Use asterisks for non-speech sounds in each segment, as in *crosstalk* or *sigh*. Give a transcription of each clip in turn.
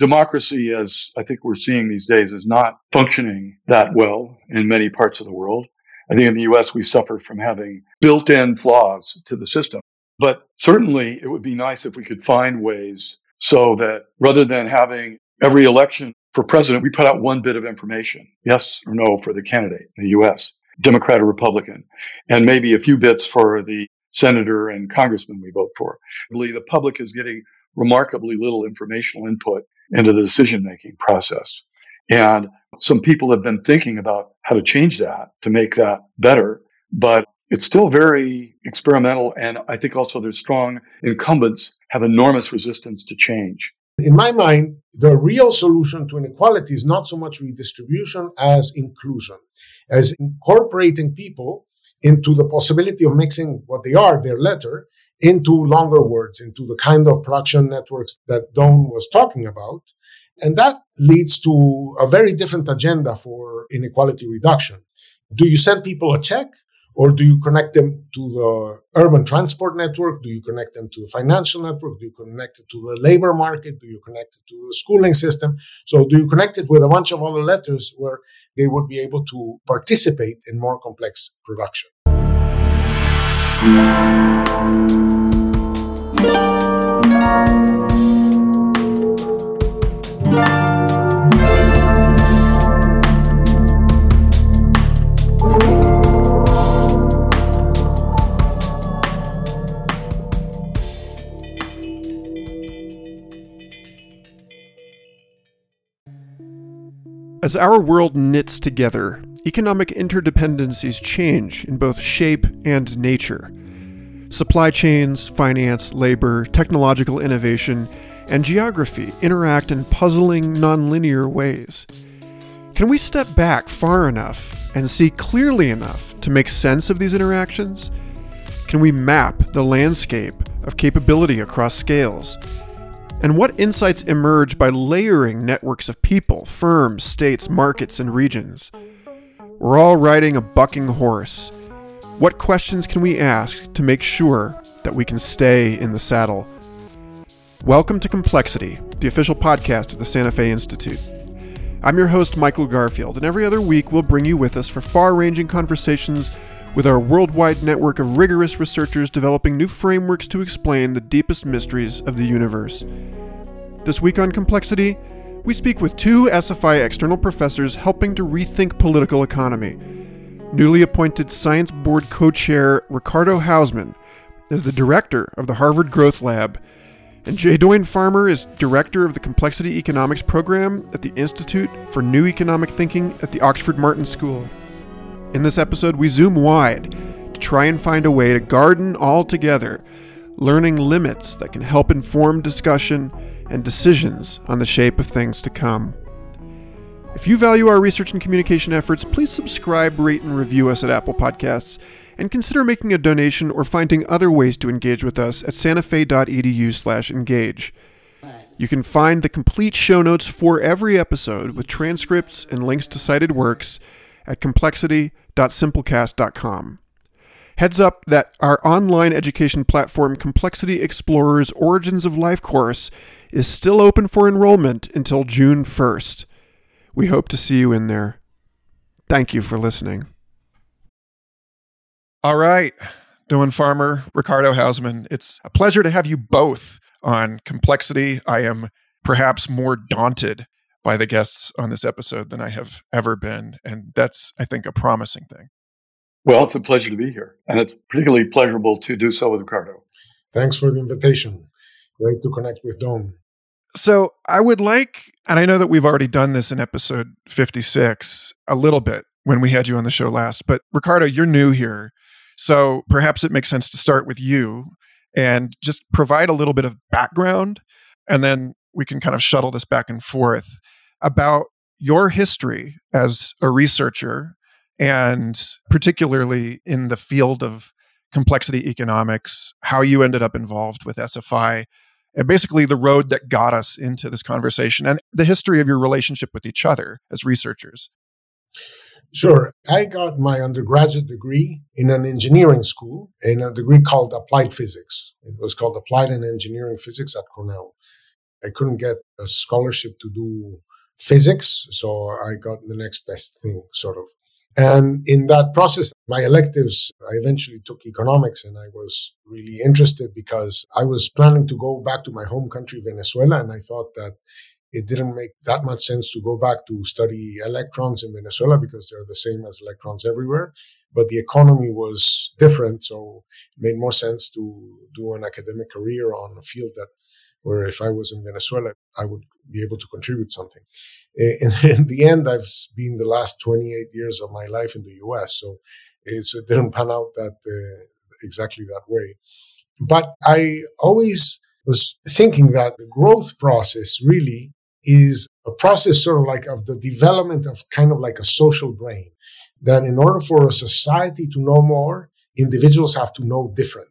democracy, as I think we're seeing these days, is not functioning that well in many parts of the world. I think in the US, we suffer from having built in flaws to the system. But certainly, it would be nice if we could find ways so that rather than having every election for president, we put out one bit of information, yes or no, for the candidate in the US, Democrat or Republican, and maybe a few bits for the senator and congressman we vote for. I believe the public is getting remarkably little informational input into the decision making process. And some people have been thinking about how to change that to make that better, but it's still very experimental. And I think also there's strong incumbents have enormous resistance to change. In my mind, the real solution to inequality is not so much redistribution as inclusion, as incorporating people into the possibility of mixing what they are, their letter, into longer words, into the kind of production networks that Doyne was talking about. And that leads to a very different agenda for inequality reduction. Do you send people a check or do you connect them to the urban transport network? Do you connect them to the financial network? Do you connect it to the labor market? Do you connect it to the schooling system? So do you connect it with a bunch of other letters where they would be able to participate in more complex production? As our world knits together, economic interdependencies change in both shape and nature. Supply chains, finance, labor, technological innovation, and geography interact in puzzling, nonlinear ways. Can we step back far enough and see clearly enough to make sense of these interactions? Can we map the landscape of capability across scales and what insights emerge by layering networks of people, firms, states, markets, and regions? We're all riding a bucking horse. What questions can we ask to make sure that we can stay in the saddle? Welcome to Complexity, the official podcast of the Santa Fe Institute. I'm your host, Michael Garfield, and every other week we'll bring you with us for far ranging conversations with our worldwide network of rigorous researchers developing new frameworks to explain the deepest mysteries of the universe. This week on Complexity, we speak with two SFI external professors helping to rethink political economy. Newly appointed Science Board co chair Ricardo Hausmann is the director of the Harvard Growth Lab, and J. Doyne Farmer is director of the Complexity Economics program at the Institute for New Economic Thinking at the Oxford Martin School. In this episode, we zoom wide to try and find a way to garden all together, learning limits that can help inform discussion and decisions on the shape of things to come. If you value our research and communication efforts, please subscribe, rate, and review us at Apple Podcasts, and consider making a donation or finding other ways to engage with us at santafe.edu/engage. You can find the complete show notes for every episode with transcripts and links to cited works at complexity.simplecast.com. Heads up that our online education platform, Complexity Explorers Origins of Life course, is still open for enrollment until June 1st. We hope to see you in there. Thank you for listening. All right, Doyne Farmer, Ricardo Hausmann, it's a pleasure to have you both on Complexity. I am perhaps more daunted by the guests on this episode than I have ever been. And that's, I think, a promising thing. Well, it's a pleasure to be here. And it's particularly pleasurable to do so with Ricardo. Thanks for the invitation. Great to connect with Doyne. So I would like, and I know that we've already done this in episode 56 a little bit when we had you on the show last, but Ricardo, you're new here. So perhaps it makes sense to start with you and just provide a little bit of background and then we can kind of shuttle this back and forth about your history as a researcher and particularly in the field of complexity economics, how you ended up involved with SFI, and basically the road that got us into this conversation and the history of your relationship with each other as researchers. Sure. I got my undergraduate degree in an engineering school in a degree called applied physics. It was called applied and engineering physics at Cornell. I couldn't get a scholarship to do physics. So I got the next best thing, sort of. And in that process, my electives, I eventually took economics and I was really interested because I was planning to go back to my home country, Venezuela. And I thought that it didn't make that much sense to go back to study electrons in Venezuela because they're the same as electrons everywhere. But the economy was different. So it made more sense to do an academic career on a field that where if I was in Venezuela, I would be able to contribute something. In, *laughs* in, the end, I've been the last 28 years of my life in the US. So it didn't pan out that uh, exactly that way. But I always was thinking that the growth process really is a process sort of like of the development of kind of like a social brain. That in order for a society to know more, individuals have to know different.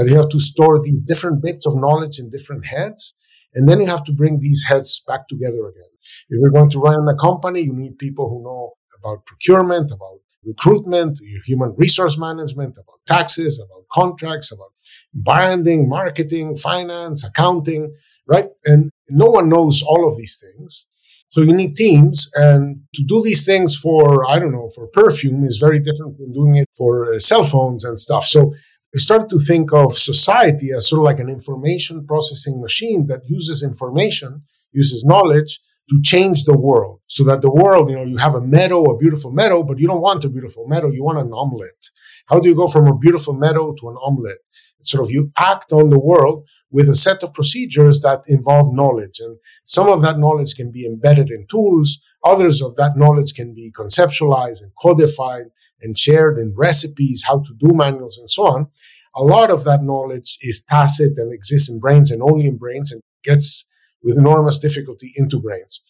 That you have to store these different bits of knowledge in different heads. And then you have to bring these heads back together again. If you're going to run a company, you need people who know about procurement, about recruitment, human resource management, about taxes, about contracts, about branding, marketing, finance, accounting, right? And no one knows all of these things. So you need teams and to do these things for, I don't know, for perfume is very different from doing it for uh, cell phones and stuff. So I started to think of society as sort of like an information processing machine that uses information, uses knowledge to change the world so that the world, you know, you have a meadow, a beautiful meadow, but you don't want a beautiful meadow. You want an omelet. How do you go from a beautiful meadow to an omelet? sort of you act on the world with a set of procedures that involve knowledge. And some of that knowledge can be embedded in tools. Others of that knowledge can be conceptualized and codified and shared in recipes, how to do manuals and so on. A lot of that knowledge is tacit and exists in brains and only in brains and gets with enormous difficulty into brains.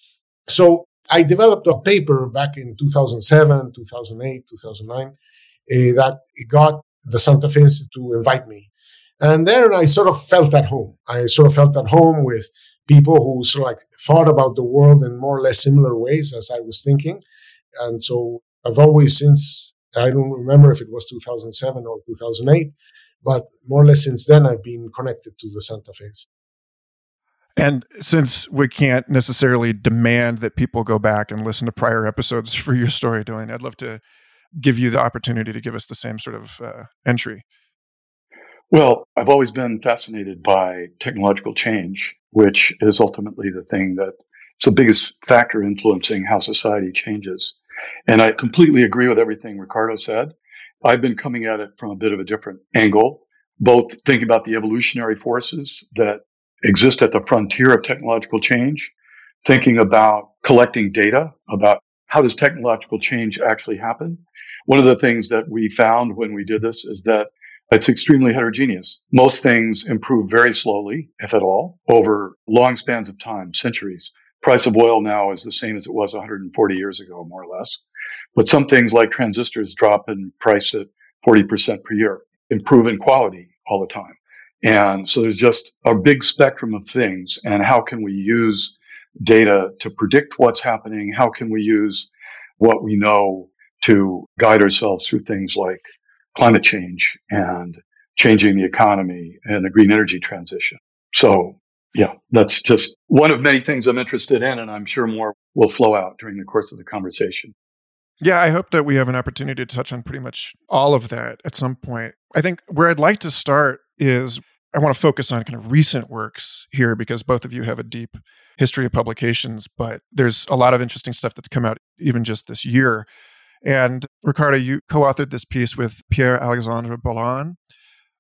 So I developed a paper back in 2007, 2008, 2009 uh, that got the Santa Fe Institute to invite me and there I sort of felt at home. I sort of felt at home with people who sort of like thought about the world in more or less similar ways as I was thinking. And so I've always since, I don't remember if it was 2007 or 2008, but more or less since then I've been connected to the Santa Fe. And since we can't necessarily demand that people go back and listen to prior episodes for your story, Doyne, I'd love to give you the opportunity to give us the same sort of uh, entry. Well, I've always been fascinated by technological change, which is ultimately the thing that it's the biggest factor influencing how society changes. And I completely agree with everything Ricardo said. I've been coming at it from a bit of a different angle, both thinking about the evolutionary forces that exist at the frontier of technological change, thinking about collecting data about how does technological change actually happen. One of the things that we found when we did this is that it's extremely heterogeneous. Most things improve very slowly, if at all, over long spans of time, centuries. Price of oil now is the same as it was 140 years ago, more or less. But some things like transistors drop in price at 40% per year, improve in quality all the time. And so there's just a big spectrum of things. And how can we use data to predict what's happening? How can we use what we know to guide ourselves through things like climate change and changing the economy and the green energy transition. So, yeah, that's just one of many things I'm interested in, and I'm sure more will flow out during the course of the conversation. Yeah, I hope that we have an opportunity to touch on pretty much all of that at some point. I think where I'd like to start is I want to focus on kind of recent works here because both of you have a deep history of publications, but there's a lot of interesting stuff that's come out even just this year. And Ricardo, you co authored this piece with Pierre Alexandre Balland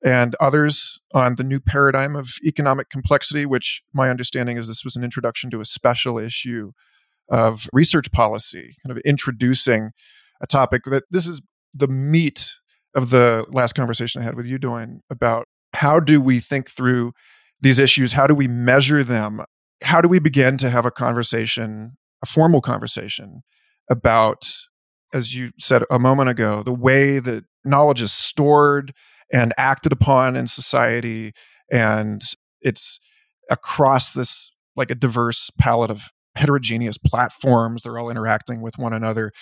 and others on the new paradigm of economic complexity, which my understanding is this was an introduction to a special issue of research policy, kind of introducing a topic that this is the meat of the last conversation I had with you, Doyne, about how do we think through these issues? How do we measure them? How do we begin to have a conversation, a formal conversation about as you said a moment ago, the way that knowledge is stored and acted upon in society, and it's across this like a diverse palette of heterogeneous platforms. They're all interacting with one another.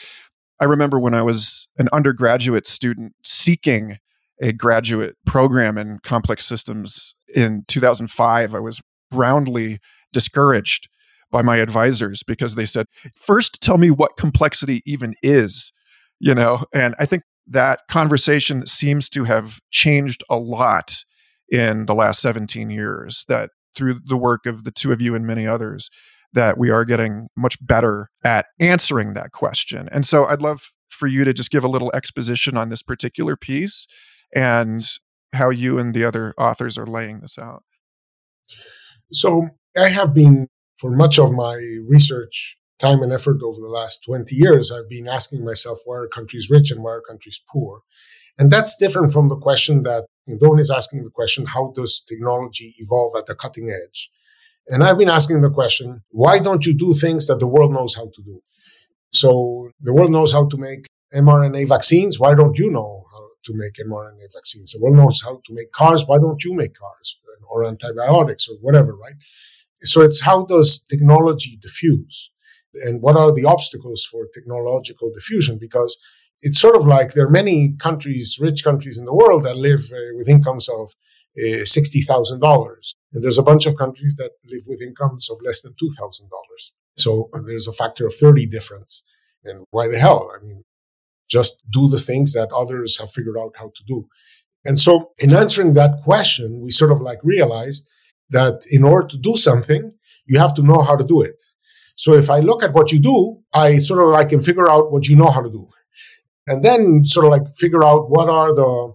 I remember when I was an undergraduate student seeking a graduate program in complex systems in 2005, I was roundly discouraged by my advisors because they said, first tell me what complexity even is, you know? And I think that conversation seems to have changed a lot in the last 17 years, that through the work of the two of you and many others, that we are getting much better at answering that question. And so I'd love for you to just give a little exposition on this particular piece and how you and the other authors are laying this out. So I have been, for much of my research time and effort over the last 20 years, I've been asking myself, why are countries rich and why are countries poor? And that's different from the question that Doyne is asking the question, how does technology evolve at the cutting edge? And I've been asking the question, why don't you do things that the world knows how to do? So the world knows how to make mRNA vaccines. Why don't you know how to make mRNA vaccines? The world knows how to make cars. Why don't you make cars or antibiotics or whatever, right? So it's how does technology diffuse? And what are the obstacles for technological diffusion? Because it's sort of like there are many countries, rich countries in the world that live uh, with incomes of uh, $60,000. And there's a bunch of countries that live with incomes of less than $2,000. So there's a factor of 30 difference. And why the hell? I mean, just do the things that others have figured out how to do. And so in answering that question, we sort of like realized that in order to do something, you have to know how to do it. So if I look at what you do, I sort of like can figure out what you know how to do. And then sort of like figure out what are the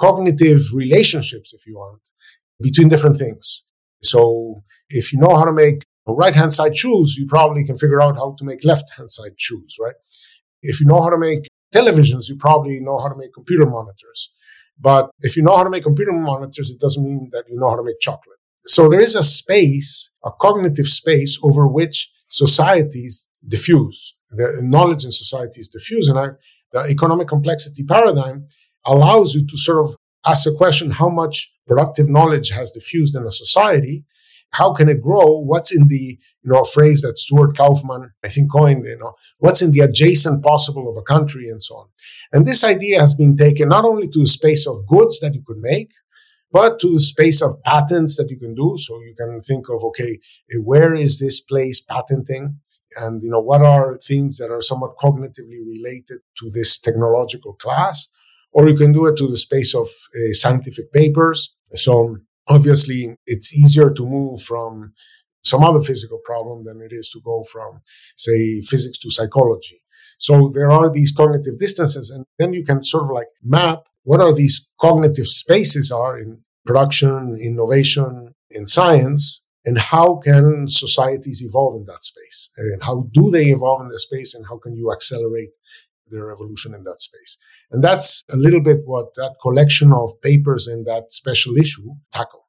cognitive relationships, if you want, between different things. So if you know how to make right hand side shoes, you probably can figure out how to make left hand side shoes, right? If you know how to make televisions, you probably know how to make computer monitors. But if you know how to make computer monitors, it doesn't mean that you know how to make chocolate. So there is a space, a cognitive space over which societies diffuse. The knowledge in societies diffuse. And I, the economic complexity paradigm allows you to sort of ask the question how much productive knowledge has diffused in a society how can it grow what's in the you know phrase that stuart kauffman i think coined you know what's in the adjacent possible of a country and so on and this idea has been taken not only to the space of goods that you could make but to the space of patents that you can do so you can think of okay where is this place patenting and you know what are things that are somewhat cognitively related to this technological class or you can do it to the space of uh, scientific papers. So obviously, it's easier to move from some other physical problem than it is to go from, say, physics to psychology. So there are these cognitive distances, and then you can sort of like map what are these cognitive spaces are in production, innovation, in science, and how can societies evolve in that space, and how do they evolve in that space, and how can you accelerate their evolution in that space. And that's a little bit what that collection of papers in that special issue tackle.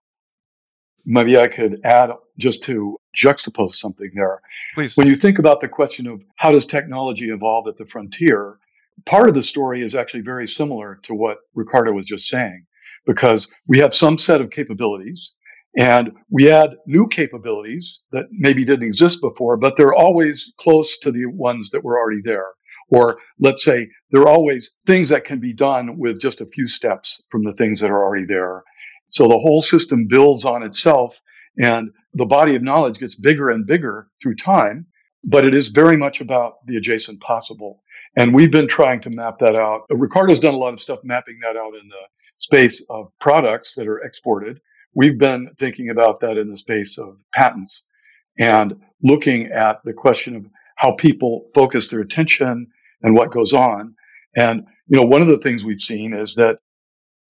Maybe I could add just to juxtapose something there. Please. When you think about the question of how does technology evolve at the frontier, part of the story is actually very similar to what Ricardo was just saying, because we have some set of capabilities and we add new capabilities that maybe didn't exist before, but they're always close to the ones that were already there. Or let's say there are always things that can be done with just a few steps from the things that are already there. So the whole system builds on itself and the body of knowledge gets bigger and bigger through time, but it is very much about the adjacent possible. And we've been trying to map that out. Ricardo's done a lot of stuff mapping that out in the space of products that are exported. We've been thinking about that in the space of patents and looking at the question of how people focus their attention and what goes on. And, you know, one of the things we've seen is that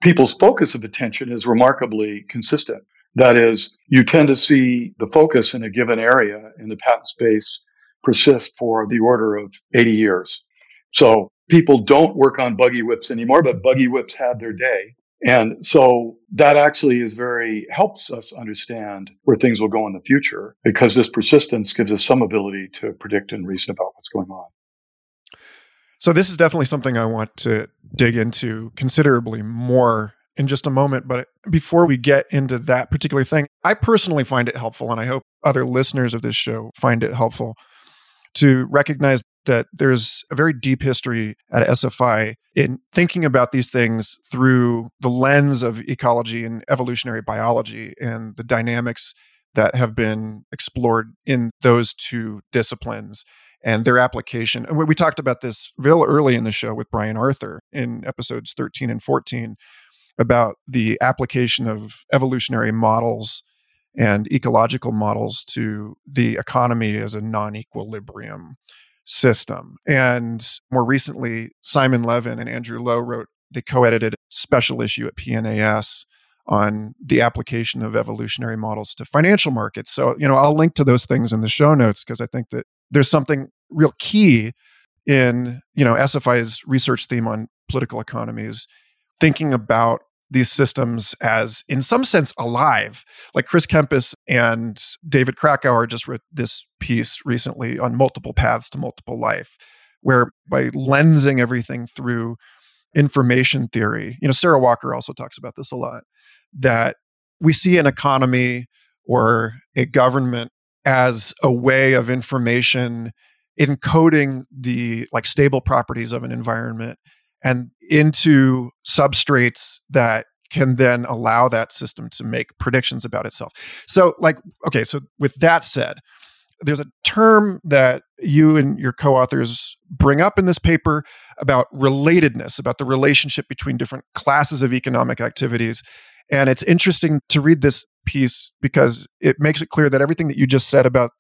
people's focus of attention is remarkably consistent. That is, you tend to see the focus in a given area in the patent space persist for the order of 80 years. So people don't work on buggy whips anymore, but buggy whips had their day. And so that actually is very helps us understand where things will go in the future because this persistence gives us some ability to predict and reason about what's going on. So this is definitely something I want to dig into considerably more in just a moment. But before we get into that particular thing, I personally find it helpful, and I hope other listeners of this show find it helpful to recognize that there's a very deep history at SFI in thinking about these things through the lens of ecology and evolutionary biology and the dynamics that have been explored in those two disciplines and their application. And we talked about this real early in the show with Brian Arthur in episodes 13 and 14 about the application of evolutionary models and ecological models to the economy as a non equilibrium system. And more recently, Simon Levin and Andrew Lo wrote the co edited special issue at PNAS on the application of evolutionary models to financial markets. So, you know, I'll link to those things in the show notes because I think that there's something real key in, you know, SFI's research theme on political economies, thinking about these systems as, in some sense, alive. Like Chris Kempes and David Krakauer just wrote this piece recently on multiple paths to multiple life, where by lensing everything through information theory, you know, Sarah Walker also talks about this a lot that we see an economy or a government as a way of information encoding the like stable properties of an environment and into substrates that can then allow that system to make predictions about itself. So like okay, so with that said, there's a term that you and your co-authors bring up in this paper about relatedness, about the relationship between different classes of economic activities and it's interesting to read this piece because it makes it clear that everything that you just said about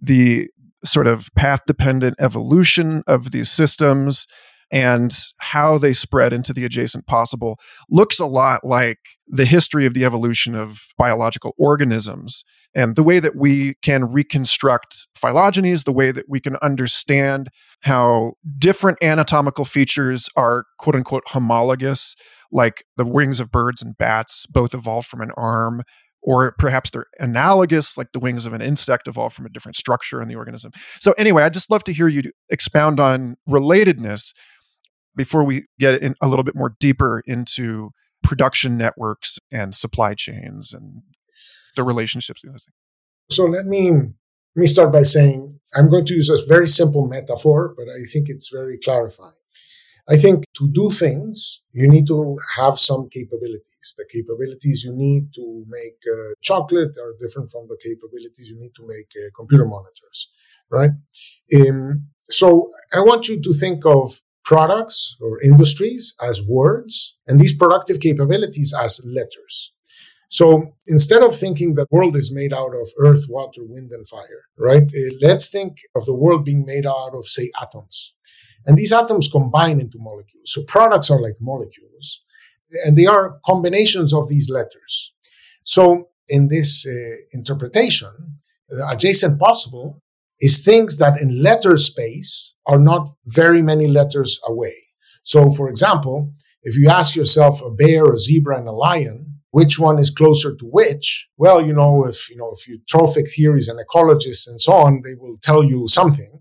the sort of path dependent evolution of these systems and how they spread into the adjacent possible looks a lot like the history of the evolution of biological organisms and the way that we can reconstruct phylogenies, the way that we can understand how different anatomical features are quote unquote homologous like the wings of birds and bats both evolved from an arm or perhaps they're analogous like the wings of an insect evolved from a different structure in the organism. So anyway i'd just love to hear you expound on relatedness before we get in a little bit more deeper into production networks and supply chains and the relationships so let me let me start by saying i'm going to use a very simple metaphor but i think it's very clarifying I think to do things, you need to have some capabilities. The capabilities you need to make uh, chocolate are different from the capabilities you need to make uh, computer monitors, right? Um, so I want you to think of products or industries as words and these productive capabilities as letters. So instead of thinking that world is made out of earth, water, wind, and fire, right? Uh, let's think of the world being made out of, say, atoms. And these atoms combine into molecules. So products are like molecules, and they are combinations of these letters. So in this uh, interpretation, the adjacent possible is things that in letter space are not very many letters away. So for example, if you ask yourself a bear, a zebra, and a lion, which one is closer to which? Well, you know, if you know, if you trophic theories and ecologists and so on, they will tell you something.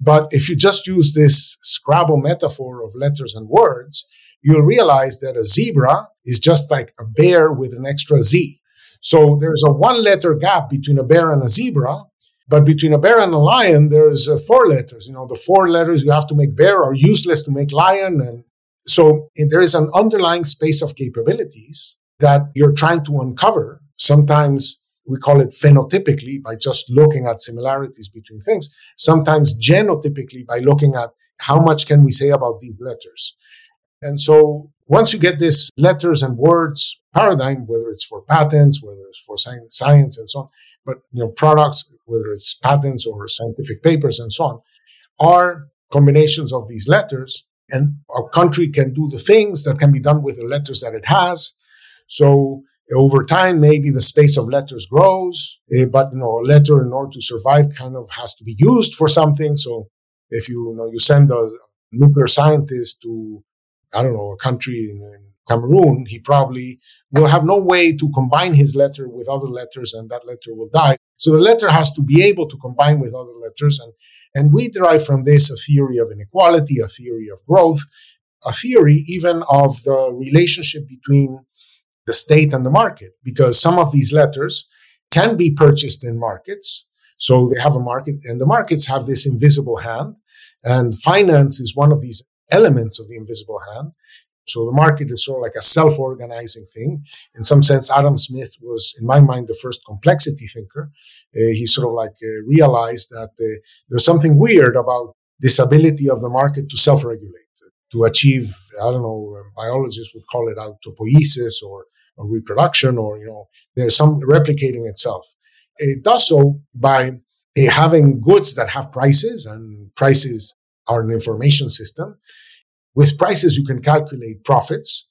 But if you just use this Scrabble metaphor of letters and words, you'll realize that a zebra is just like a bear with an extra Z. So there's a one letter gap between a bear and a zebra, but between a bear and a lion, there's uh, four letters. You know, the four letters you have to make bear are useless to make lion. And so there is an underlying space of capabilities that you're trying to uncover. Sometimes we call it phenotypically by just looking at similarities between things. Sometimes genotypically by looking at how much can we say about these letters. And so once you get this letters and words paradigm, whether it's for patents, whether it's for science, science and so on, but you know, products, whether it's patents or scientific papers and so on, are combinations of these letters. And a country can do the things that can be done with the letters that it has. So over time, maybe the space of letters grows, uh, but you know, a letter in order to survive kind of has to be used for something. So if you, you know, you send a nuclear scientist to, I don't know, a country in, in Cameroon, he probably will have no way to combine his letter with other letters and that letter will die. So the letter has to be able to combine with other letters. And, and we derive from this a theory of inequality, a theory of growth, a theory even of the relationship between the state and the market because some of these letters can be purchased in markets. So they have a market and the markets have this invisible hand and finance is one of these elements of the invisible hand. So the market is sort of like a self-organizing thing. In some sense, Adam Smith was, in my mind, the first complexity thinker. Uh, he sort of like uh, realized that uh, there's something weird about this ability of the market to self-regulate, to achieve, I don't know, biologists would call it autopoiesis or, or reproduction, or, you know, there's some replicating itself. It does so by uh, having goods that have prices, and prices are an information system. With prices, you can calculate profits.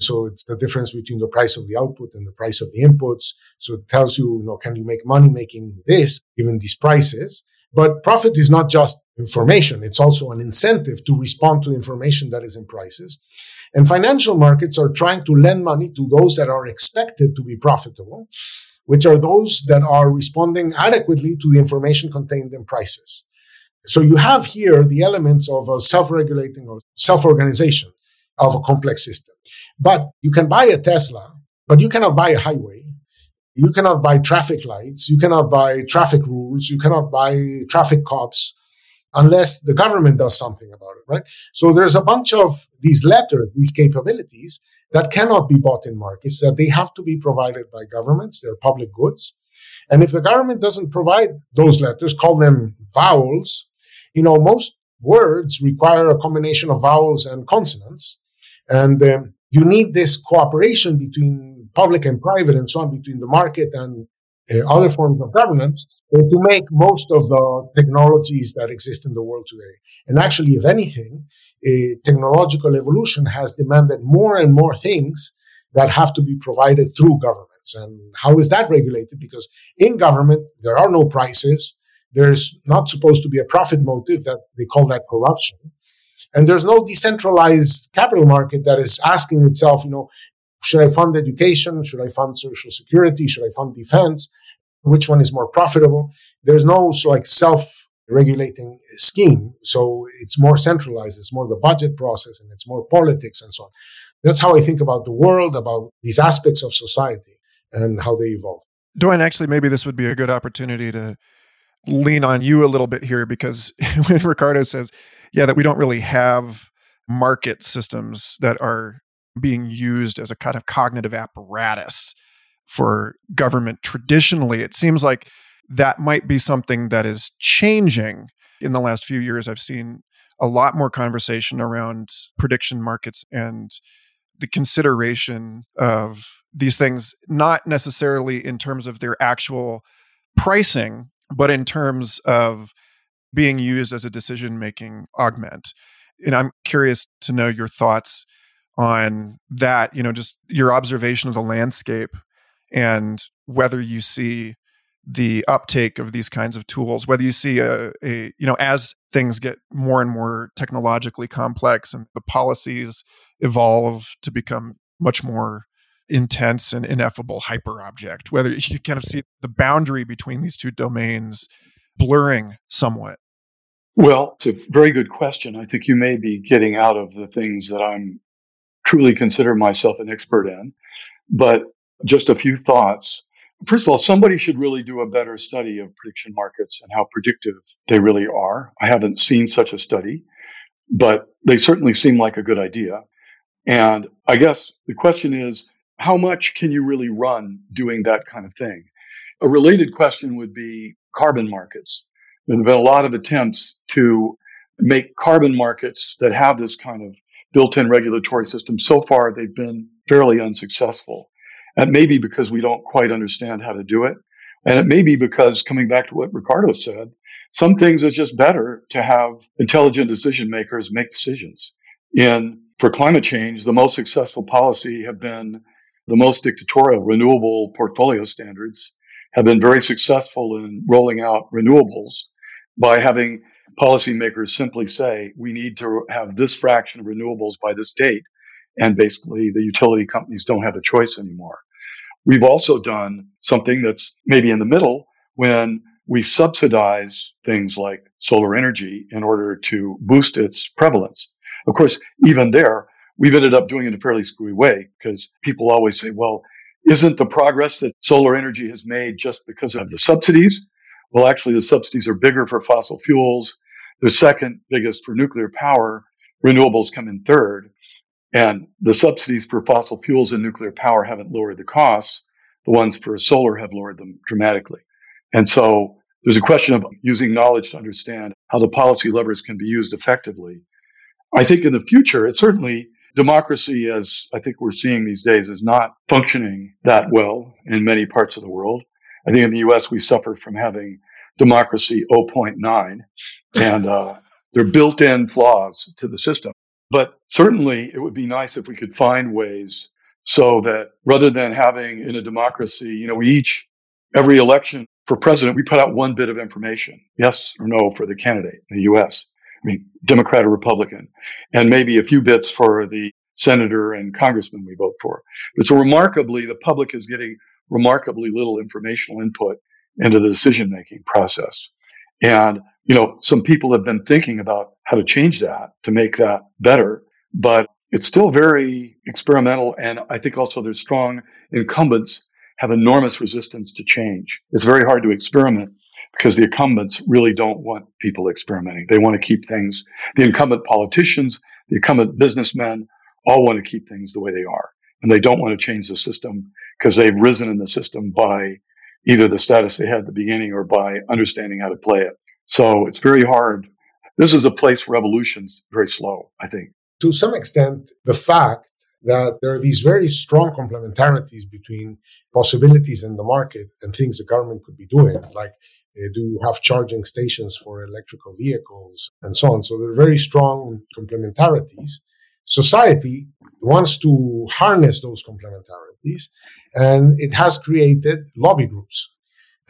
So it's the difference between the price of the output and the price of the inputs. So it tells you, you know, can you make money making this given these prices? But profit is not just information. It's also an incentive to respond to information that is in prices. And financial markets are trying to lend money to those that are expected to be profitable, which are those that are responding adequately to the information contained in prices. So you have here the elements of a self-regulating or self-organization of a complex system. But you can buy a Tesla, but you cannot buy a highway. You cannot buy traffic lights. You cannot buy traffic rules. You cannot buy traffic cops unless the government does something about it, right? So there's a bunch of these letters, these capabilities that cannot be bought in markets, that they have to be provided by governments. They're public goods. And if the government doesn't provide those letters, call them vowels, you know, most words require a combination of vowels and consonants. And um, you need this cooperation between public and private and so on, between the market and uh, other forms of governance uh, to make most of the technologies that exist in the world today. And actually, if anything, uh, technological evolution has demanded more and more things that have to be provided through governments. And how is that regulated? Because in government, there are no prices. There's not supposed to be a profit motive that they call that corruption. And there's no decentralized capital market that is asking itself, you know, should I fund education? Should I fund social security? Should I fund defense? Which one is more profitable? There's no so like self regulating scheme. So it's more centralized. It's more the budget process and it's more politics and so on. That's how I think about the world, about these aspects of society and how they evolve. Doyne, actually, maybe this would be a good opportunity to lean on you a little bit here because *laughs* when Ricardo says, yeah, that we don't really have market systems that are being used as a kind of cognitive apparatus for government traditionally, it seems like that might be something that is changing. In the last few years, I've seen a lot more conversation around prediction markets and the consideration of these things, not necessarily in terms of their actual pricing, but in terms of being used as a decision making augment. And I'm curious to know your thoughts on that, you know, just your observation of the landscape and whether you see the uptake of these kinds of tools, whether you see a, a, you know, as things get more and more technologically complex and the policies evolve to become much more intense and ineffable hyper object, whether you kind of see the boundary between these two domains blurring somewhat? Well, it's a very good question. I think you may be getting out of the things that I'm truly consider myself an expert in. But just a few thoughts. First of all, somebody should really do a better study of prediction markets and how predictive they really are. I haven't seen such a study, but they certainly seem like a good idea. And I guess the question is, how much can you really run doing that kind of thing? A related question would be carbon markets. There have been a lot of attempts to make carbon markets that have this kind of built-in regulatory system. So far, they've been fairly unsuccessful. And maybe because we don't quite understand how to do it. And it may be because, coming back to what Ricardo said, some things are just better to have intelligent decision makers make decisions. In for climate change, the most successful policy have been the most dictatorial renewable portfolio standards have been very successful in rolling out renewables by having policymakers simply say, we need to have this fraction of renewables by this date. And basically, the utility companies don't have a choice anymore. We've also done something that's maybe in the middle when we subsidize things like solar energy in order to boost its prevalence. Of course, even there, we've ended up doing it in a fairly screwy way because people always say, well, isn't the progress that solar energy has made just because of the subsidies? Well, actually, the subsidies are bigger for fossil fuels. They're second biggest for nuclear power. Renewables come in third. And the subsidies for fossil fuels and nuclear power haven't lowered the costs. The ones for solar have lowered them dramatically. And so there's a question of using knowledge to understand how the policy levers can be used effectively. I think in the future, it certainly democracy, as I think we're seeing these days, is not functioning that well in many parts of the world. I think in the US, we suffer from having democracy 0.9, and uh, there are built in flaws to the system. But certainly, it would be nice if we could find ways so that rather than having in a democracy, you know, we each, every election for president, we put out one bit of information, yes or no, for the candidate in the US. I mean, Democrat or Republican, and maybe a few bits for the senator and congressman we vote for. But so remarkably, the public is getting remarkably little informational input into the decision making process. And, you know, some people have been thinking about how to change that to make that better, but it's still very experimental. And I think also there's strong incumbents have enormous resistance to change. It's very hard to experiment because the incumbents really don't want people experimenting. They want to keep things, the incumbent politicians, the incumbent businessmen all want to keep things the way they are. And they don't want to change the system because they've risen in the system by either the status they had at the beginning or by understanding how to play it. So it's very hard. This is a place where evolution's very slow, I think. To some extent, the fact that there are these very strong complementarities between possibilities in the market and things the government could be doing, like they do have charging stations for electrical vehicles and so on. So there are very strong complementarities. Society wants to harness those complementarities and it has created lobby groups.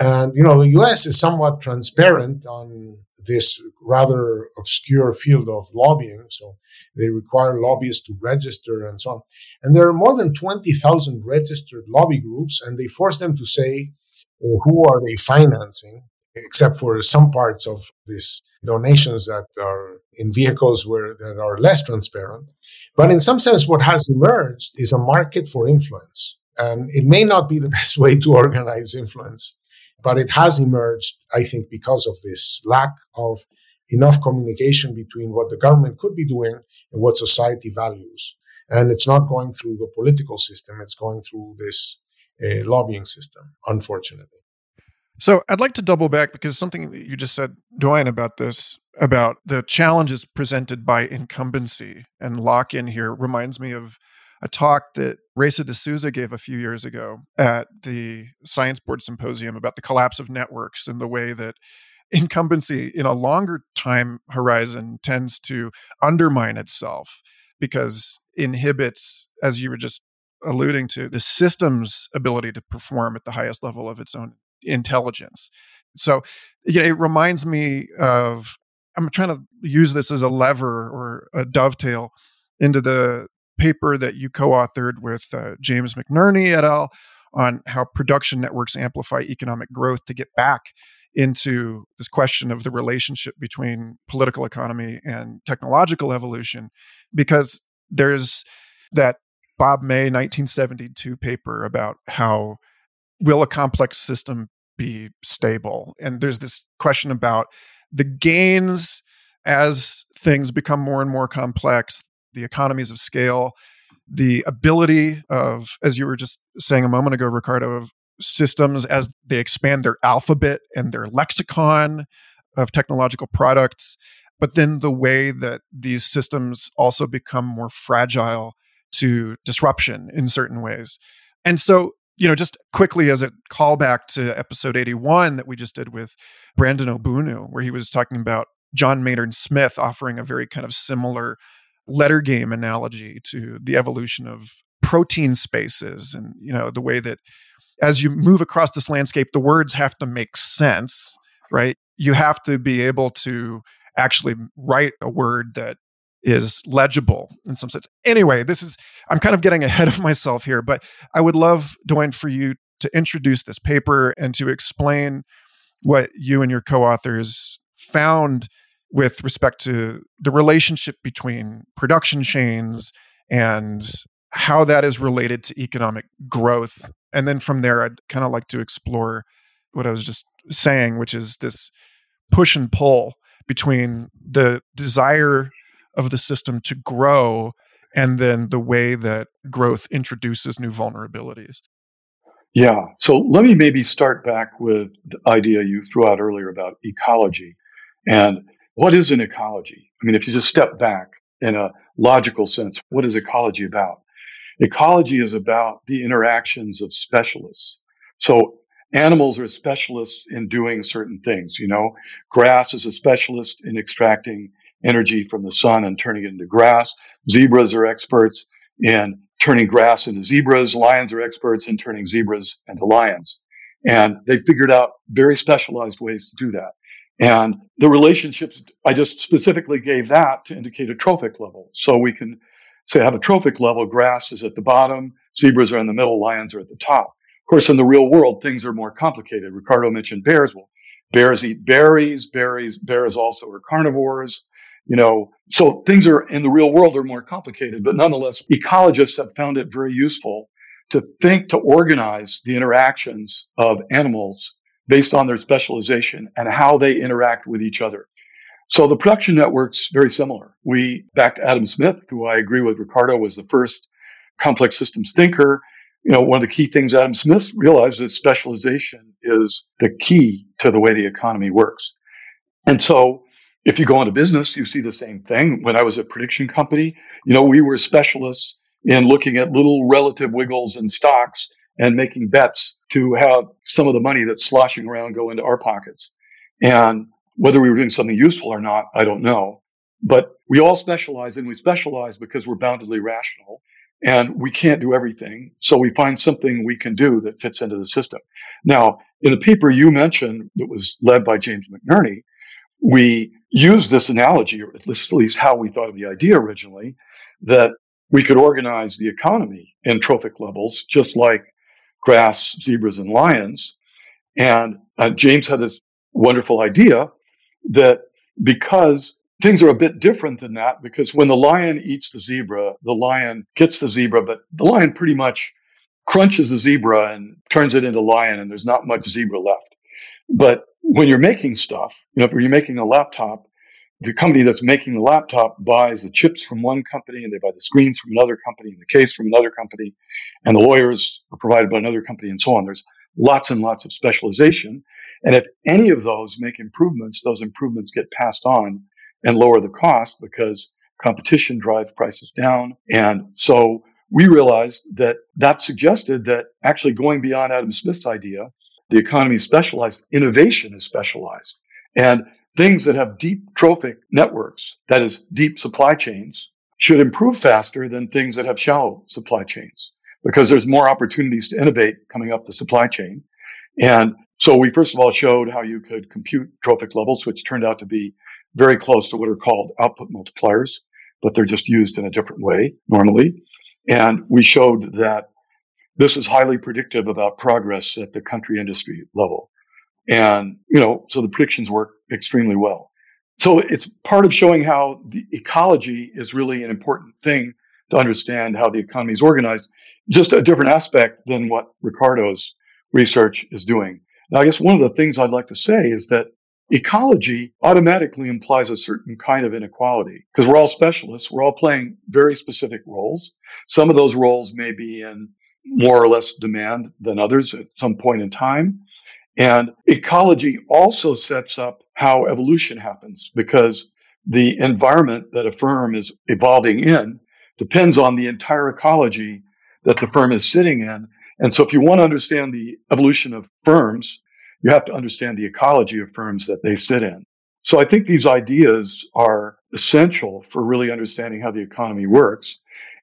And, you know, the US is somewhat transparent on this rather obscure field of lobbying. So they require lobbyists to register and so on. And there are more than 20,000 registered lobby groups and they force them to say, who are they financing? Except for some parts of these donations that are in vehicles where that are less transparent. But in some sense, what has emerged is a market for influence. And it may not be the *laughs* best way to organize influence, but it has emerged, I think, because of this lack of enough communication between what the government could be doing and what society values. And it's not going through the political system, it's going through this uh, lobbying system, unfortunately. So I'd like to double back because something you just said, Doyne, about this, about the challenges presented by incumbency and lock in here reminds me of a talk that Raissa D'Souza gave a few years ago at the Science Board Symposium about the collapse of networks and the way that incumbency in a longer time horizon tends to undermine itself because inhibits, as you were just alluding to, the system's ability to perform at the highest level of its own intelligence. So, you know, it reminds me of I'm trying to use this as a lever or a dovetail into the paper that you co-authored with uh, James McNerney et al. on how production networks amplify economic growth to get back into this question of the relationship between political economy and technological evolution, because there's that Bob May 1972 paper about how will a complex system be stable? And there's this question about the gains as things become more and more complex, the economies of scale, the ability of, as you were just saying a moment ago, Ricardo, of systems as they expand their alphabet and their lexicon of technological products, but then the way that these systems also become more fragile to disruption in certain ways. And so, you know, just quickly as a callback to episode 81 that we just did with Brandon Ogbunu, where he was talking about John Maynard Smith offering a very kind of similar letter game analogy to the evolution of protein spaces and you know the way that as you move across this landscape the words have to make sense right? You have to be able to actually write a word that is legible in some sense. Anyway this is i'm kind of getting ahead of *laughs* myself here but i would love Doyne for you to introduce this paper and to explain what you and your co-authors found with respect to the relationship between production chains and how that is related to economic growth. And then from there, I'd kind of like to explore what I was just saying, which is this push and pull between the desire of the system to grow and then the way that growth introduces new vulnerabilities. Yeah. So let me maybe start back with the idea you threw out earlier about ecology. And what is an ecology? I mean, if you just step back in a logical sense, what is ecology about? Ecology is about the interactions of specialists. So animals are specialists in doing certain things. You know, grass is a specialist in extracting energy from the sun and turning it into grass. Zebras are experts in turning grass into zebras. Lions are experts in turning zebras into lions. And they figured out very specialized ways to do that. And the relationships, I just specifically gave that to indicate a trophic level. So we can say have a trophic level, grass is at the bottom, zebras are in the middle, lions are at the top. Of course, in the real world, things are more complicated. Ricardo mentioned bears. Well, bears eat berries, berries, bears also are carnivores you know, so things are in the real world are more complicated, but nonetheless, ecologists have found it very useful to think to organize the interactions of animals based on their specialization and how they interact with each other. So the production network's very similar. We back to Adam Smith, who I agree with Ricardo was the first complex systems thinker. You know, one of the key things Adam Smith realized is specialization is the key to the way the economy works. And so if you go into business, you see the same thing. When I was a prediction company, you know, we were specialists in looking at little relative wiggles in stocks and making bets to have some of the money that's sloshing around go into our pockets. And whether we were doing something useful or not, I don't know. But we all specialize and we specialize because we're boundedly rational and we can't do everything. So we find something we can do that fits into the system. Now, in the paper you mentioned that was led by James McNerney, we used this analogy, or at least, at least how we thought of the idea originally, that we could organize the economy in trophic levels, just like grass, zebras, and lions. And uh, James had this wonderful idea that because things are a bit different than that, because when the lion eats the zebra, the lion gets the zebra, but the lion pretty much crunches the zebra and turns it into lion, and there's not much zebra left. But when you're making stuff, you know, if you're making a laptop, the company that's making the laptop buys the chips from one company and they buy the screens from another company and the case from another company and the lawyers are provided by another company and so on. There's lots and lots of specialization. And if any of those make improvements, those improvements get passed on and lower the cost because competition drives prices down. And so we realized that that suggested that actually going beyond Adam Smith's idea the economy is specialized, innovation is specialized. And things that have deep trophic networks, that is deep supply chains, should improve faster than things that have shallow supply chains because there's more opportunities to innovate coming up the supply chain. And so we first of all showed how you could compute trophic levels, which turned out to be very close to what are called output multipliers, but they're just used in a different way normally. And we showed that this is highly predictive about progress at the country industry level. And, you know, so the predictions work extremely well. So it's part of showing how the ecology is really an important thing to understand how the economy is organized, just a different aspect than what Ricardo's research is doing. Now, I guess one of the things I'd like to say is that ecology automatically implies a certain kind of inequality because we're all specialists. We're all playing very specific roles. Some of those roles may be in more or less demand than others at some point in time. And ecology also sets up how evolution happens because the environment that a firm is evolving in depends on the entire ecology that the firm is sitting in. And so if you want to understand the evolution of firms, you have to understand the ecology of firms that they sit in. So I think these ideas are essential for really understanding how the economy works.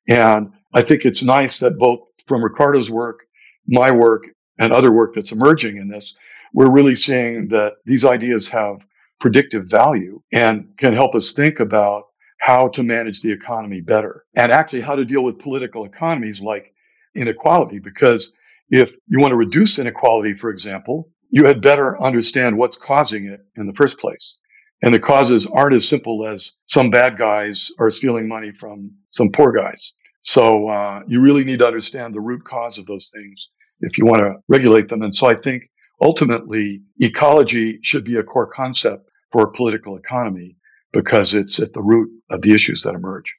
And I think it's nice that both from Ricardo's work, my work, and other work that's emerging in this, we're really seeing that these ideas have predictive value and can help us think about how to manage the economy better and actually how to deal with political economies like inequality. Because if you want to reduce inequality, for example, you had better understand what's causing it in the first place. And the causes aren't as simple as some bad guys are stealing money from some poor guys. So uh, you really need to understand the root cause of those things if you want to regulate them. And so I think ultimately ecology should be a core concept for a political economy because it's at the root of the issues that emerge.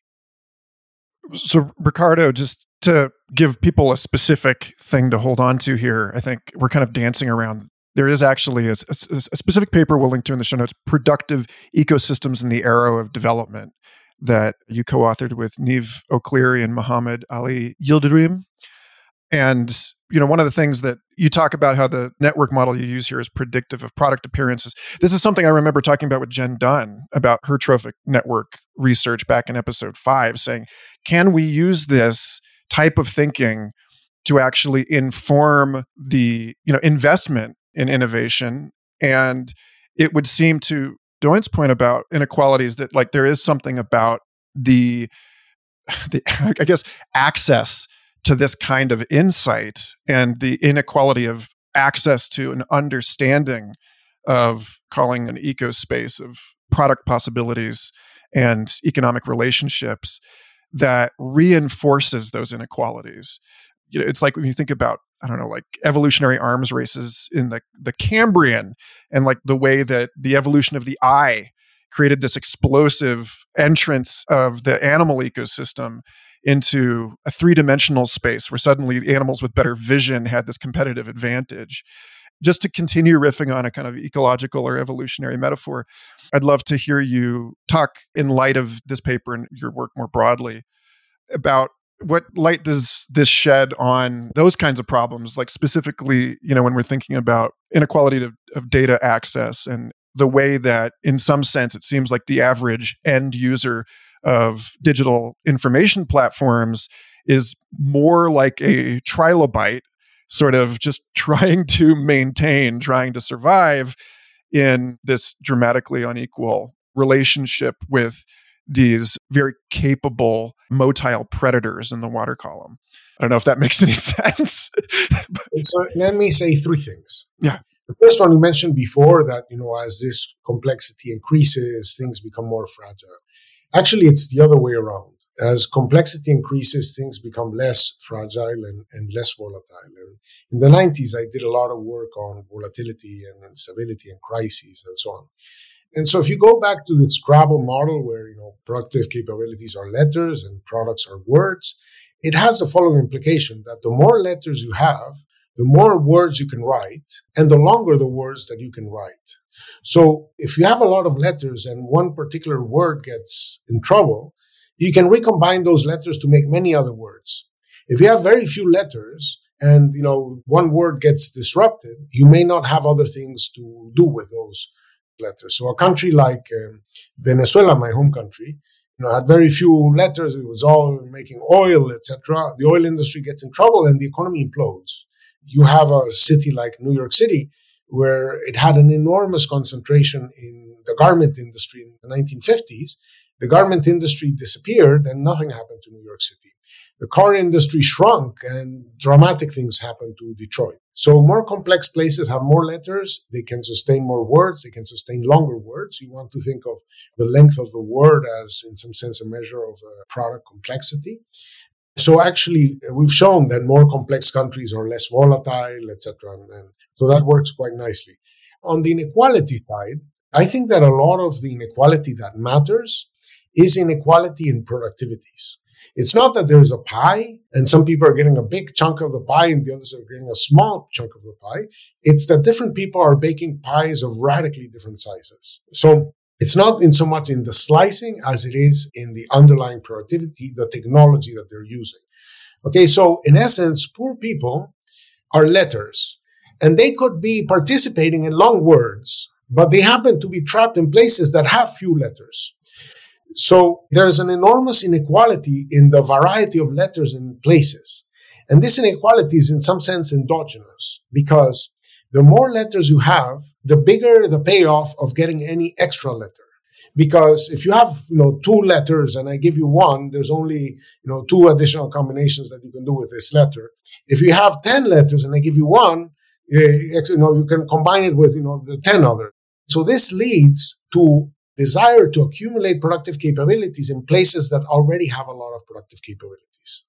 So, Ricardo, just to give people a specific thing to hold on to here, I think we're kind of dancing around. There is actually a, a, a specific paper we'll link to in the show notes Productive Ecosystems in the Arrow of Development that you co authored with Neave O'Clery and Mohammed Ali Yildirim. And you know, one of the things that you talk about how the network model you use here is predictive of product appearances. This is something I remember talking about with Jen Dunne about her trophic network research back in episode five, saying, can we use this type of thinking to actually inform the, you know, investment in innovation? And it would seem to Doyne's point about inequalities that like there is something about the, *sighs* the I guess access to this kind of insight and the inequality of access to an understanding of calling an ecospace of product possibilities and economic relationships that reinforces those inequalities. You know, it's like when you think about I don't know, like evolutionary arms races in the the Cambrian, and like the way that the evolution of the eye created this explosive entrance of the animal ecosystem into a three dimensional space where suddenly animals with better vision had this competitive advantage. Just to continue riffing on a kind of ecological or evolutionary metaphor, I'd love to hear you talk in light of this paper and your work more broadly about what light does this shed on those kinds of problems like specifically you know when we're thinking about inequality of, of, data access and the way that in some sense it seems like the average end user of digital information platforms is more like a trilobite, sort of just *laughs* trying to maintain, trying to survive in this dramatically unequal relationship with these very capable motile predators in the water column. I don't know if that *laughs* makes any sense. so let me say three things. Yeah. The first one you mentioned before that, you know, as this complexity increases, things become more fragile. Actually, it's the other way around. As complexity increases, things become less fragile and, and less volatile. And in the 90s, I did a lot of work on volatility and instability and crises and so on. And so if you go back to the Scrabble model where, you know, productive capabilities are letters and products are words, it has the following implication that the more letters you have, the more words you can write and the longer the words that you can write. So if you have a lot of letters and one particular word gets in trouble, you can recombine those letters to make many other words. If you have very few letters and you know one word gets disrupted, you may not have other things to do with those letters. So a country like um, Venezuela, my home country, you know, had very few letters. It was all making oil, etc. The oil industry gets in trouble and the economy implodes. You have a city like New York City where it had an enormous concentration in the garment industry in the 1950s. The garment industry disappeared and nothing happened to New York City. The car industry shrunk and dramatic things happened to Detroit. So more complex places have more letters. They can sustain more words. They can sustain longer words. You want to think of the length of the word as, in some sense, a measure of a product complexity. So actually, we've shown that more complex countries are less volatile, etc. And so that works quite nicely. On the inequality side, I think that a lot of the inequality that matters is inequality in productivities. It's not that there's a pie and some people are getting a big chunk of the pie and the others are getting a small chunk of the pie. It's that different people are baking pies of radically different sizes. So it's not in so much in the slicing as it is in the underlying productivity, the technology that they're using. Okay. So in essence, poor people are letters and they could be participating in long words, but they happen to be trapped in places that have few letters. So there's an enormous inequality in the variety of letters in places. And this inequality is in some sense endogenous because the more letters you have, the bigger the payoff of getting any extra letter. Because if you have, you know, two letters and I give you one, there's only, you know, two additional combinations that you can do with this letter. If you have 10 letters and I give you one, Uh, you know, you can combine it with, you know, the 10 other. So this leads to desire to accumulate productive capabilities in places that already have a lot of productive capabilities.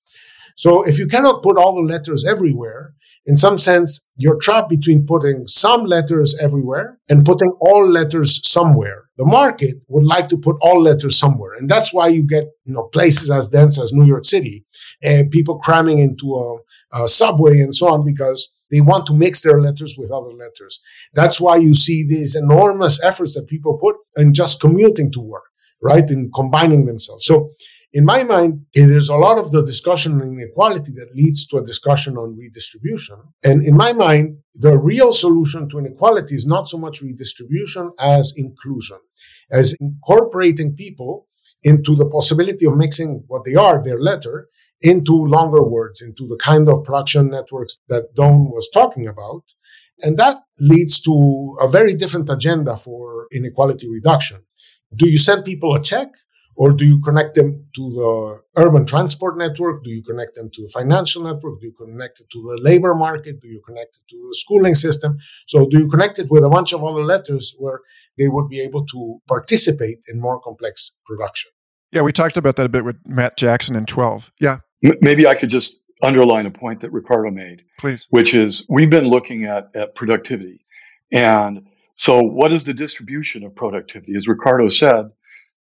So if you cannot put all the letters everywhere, in some sense, you're trapped between putting some letters everywhere and putting all letters somewhere. the market would like to put all letters somewhere. And that's why you get, you know, places as dense as New York City and people cramming into a, a subway and so on because they want to mix their letters with other letters. That's why you see these enormous efforts that people put in just commuting to work, right? In combining themselves. So in my mind, eh, there's a lot of the discussion on inequality that leads to a discussion on redistribution. And in my mind, the real solution to inequality is not so much redistribution as inclusion, as incorporating people into the possibility of mixing what they are, their letter, into longer words, into the kind of production networks that Doyne was talking about. And that leads to a very different agenda for inequality reduction. Do you send people a check or do you connect them to the urban transport network? Do you connect them to the financial network? Do you connect it to the labor market? Do you connect it to the schooling system? So do you connect it with a bunch of other letters where they would be able to participate in more complex production? Yeah, we talked about that a bit with Matt Jackson in 12. Yeah. Maybe I could just underline a point that Ricardo made. Please. Which is we've been looking at, at productivity. And so what is the distribution of productivity? As Ricardo said,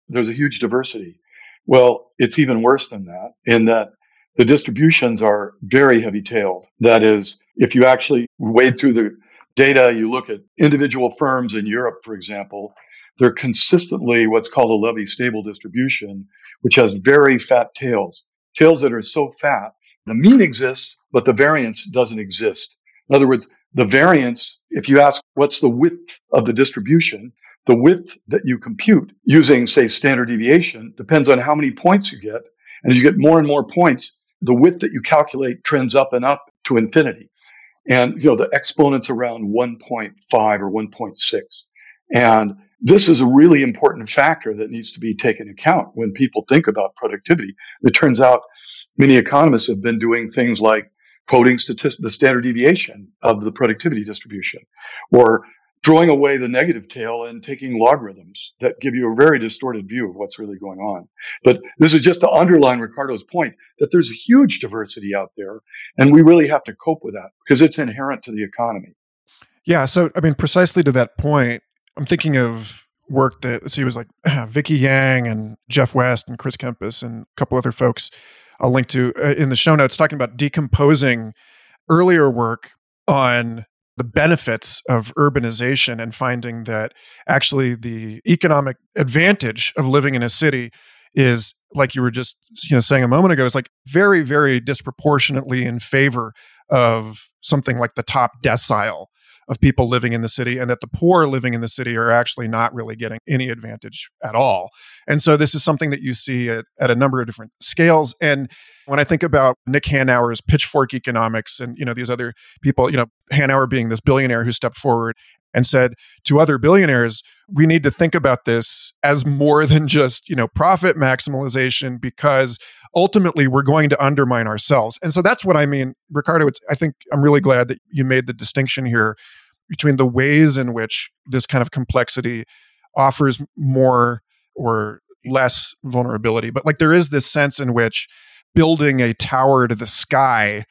there's a huge diversity. Well, it's even worse than that in that the distributions are very heavy tailed. That is, if you actually wade through the data, you look at individual firms in Europe, for example, they're consistently what's called a Lévy stable distribution, which has very fat tails, tails that are so fat. The mean exists, but the variance doesn't exist. In other words, the variance, if you ask what's the width of the distribution, the width that you compute using, say, standard deviation depends on how many points you get. And as you get more and more points, the width that you calculate trends up and up to infinity. And, you know, the exponent's around 1.5 or 1.6. And this is a really important factor that needs to be taken account when people think about productivity. It turns out many economists have been doing things like quoting statist- the standard deviation of the productivity distribution or throwing away the negative tail and taking logarithms that give you a very distorted view of what's really going on. But this is just to underline Ricardo's point that there's a huge diversity out there and we really have to cope with that because it's inherent to the economy. Yeah. So, I mean, precisely to that point, I'm thinking of work that, see, it was like *clears throat* Vicky Yang and Jeff West and Chris Kempes and a couple other folks I'll link to uh, in the show notes talking about decomposing earlier work on the benefits of urbanization and finding that actually the economic advantage of living in a city is like you were just you know saying a moment ago is like very very disproportionately in favor of something like the top decile of people living in the city and that the poor living in the city are actually not really getting any advantage at all. And so this is something that you see at, at a number of different scales. And when I think about Nick Hanauer's pitchfork economics and you know these other people, you know, Hanauer being this billionaire who stepped forward and said to other billionaires, we need to think about this as more than just, you know, profit maximization because ultimately we're going to undermine ourselves. And so that's what I mean, Ricardo, It's, I think I'm really glad that you made the distinction here between the ways in which this kind of complexity offers more or less vulnerability. But like there is this sense in which building a tower to the sky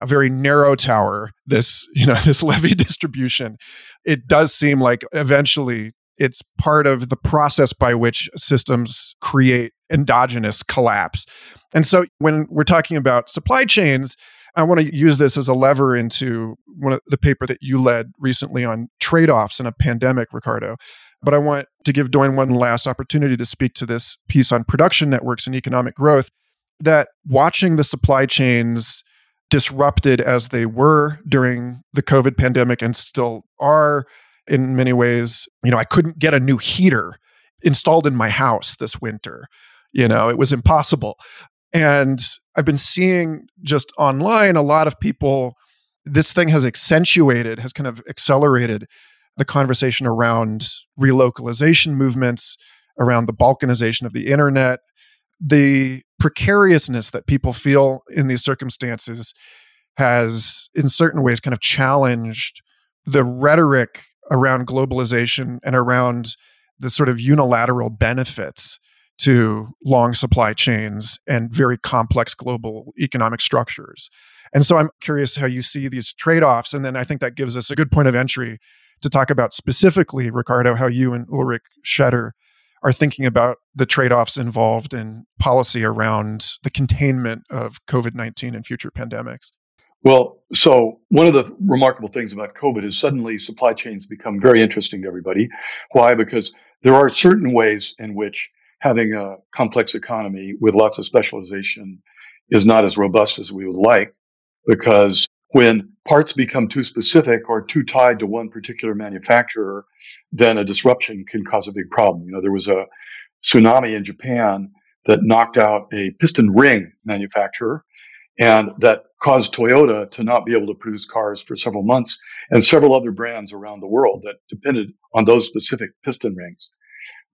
a very narrow tower this *laughs* you know this *laughs* Lévy distribution it does seem like eventually it's part of the process by which systems create endogenous collapse. And so when we're talking about supply chains i want to use this as a lever into one of the paper that you led recently on trade-offs in a pandemic ricardo. But i want to give Doyne one last opportunity to speak to this piece on production networks and economic growth that watching the supply chains disrupted as they were during the COVID pandemic and still are in many ways. You know, I couldn't get a new heater installed in my house this winter. You know, it was impossible. And I've been seeing just online a lot of people, this thing has accentuated, has kind of accelerated the conversation around relocalization movements, around the balkanization of the internet, the precariousness that people feel in these circumstances has, in certain ways, kind of challenged the rhetoric around globalization and around the sort of unilateral benefits to long supply chains and very complex global economic structures. And so I'm curious how you see these trade offs. And then I think that gives us a good point of entry to talk about specifically, Ricardo, how you and Ulrich Schetter are thinking about the trade offs involved in policy around the containment of COVID 19 and future pandemics. Well, so one of the remarkable things about COVID is suddenly supply chains become very interesting to everybody. Why? Because there are certain ways in which having a complex economy with lots of specialization is not as robust as we would like. Because when parts become too specific or too tied to one particular manufacturer, then a disruption can cause a big problem. You know, there was a tsunami in Japan that knocked out a piston ring manufacturer and that caused Toyota to not be able to produce cars for several months and several other brands around the world that depended on those specific piston rings.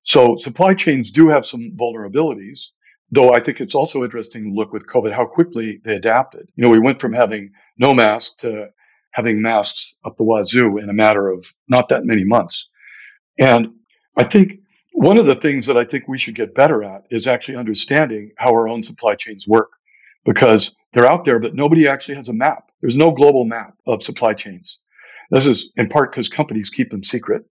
So supply chains do have some vulnerabilities, though I think it's also interesting to look with COVID how quickly they adapted. You know, we went from having no masks to having masks up the wazoo in a matter of not that many months. And I think one of the things that I think we should get better at is actually understanding how our own supply chains work because they're out there, but nobody actually has a map. There's no global map of supply chains. This is in part because companies keep them secret.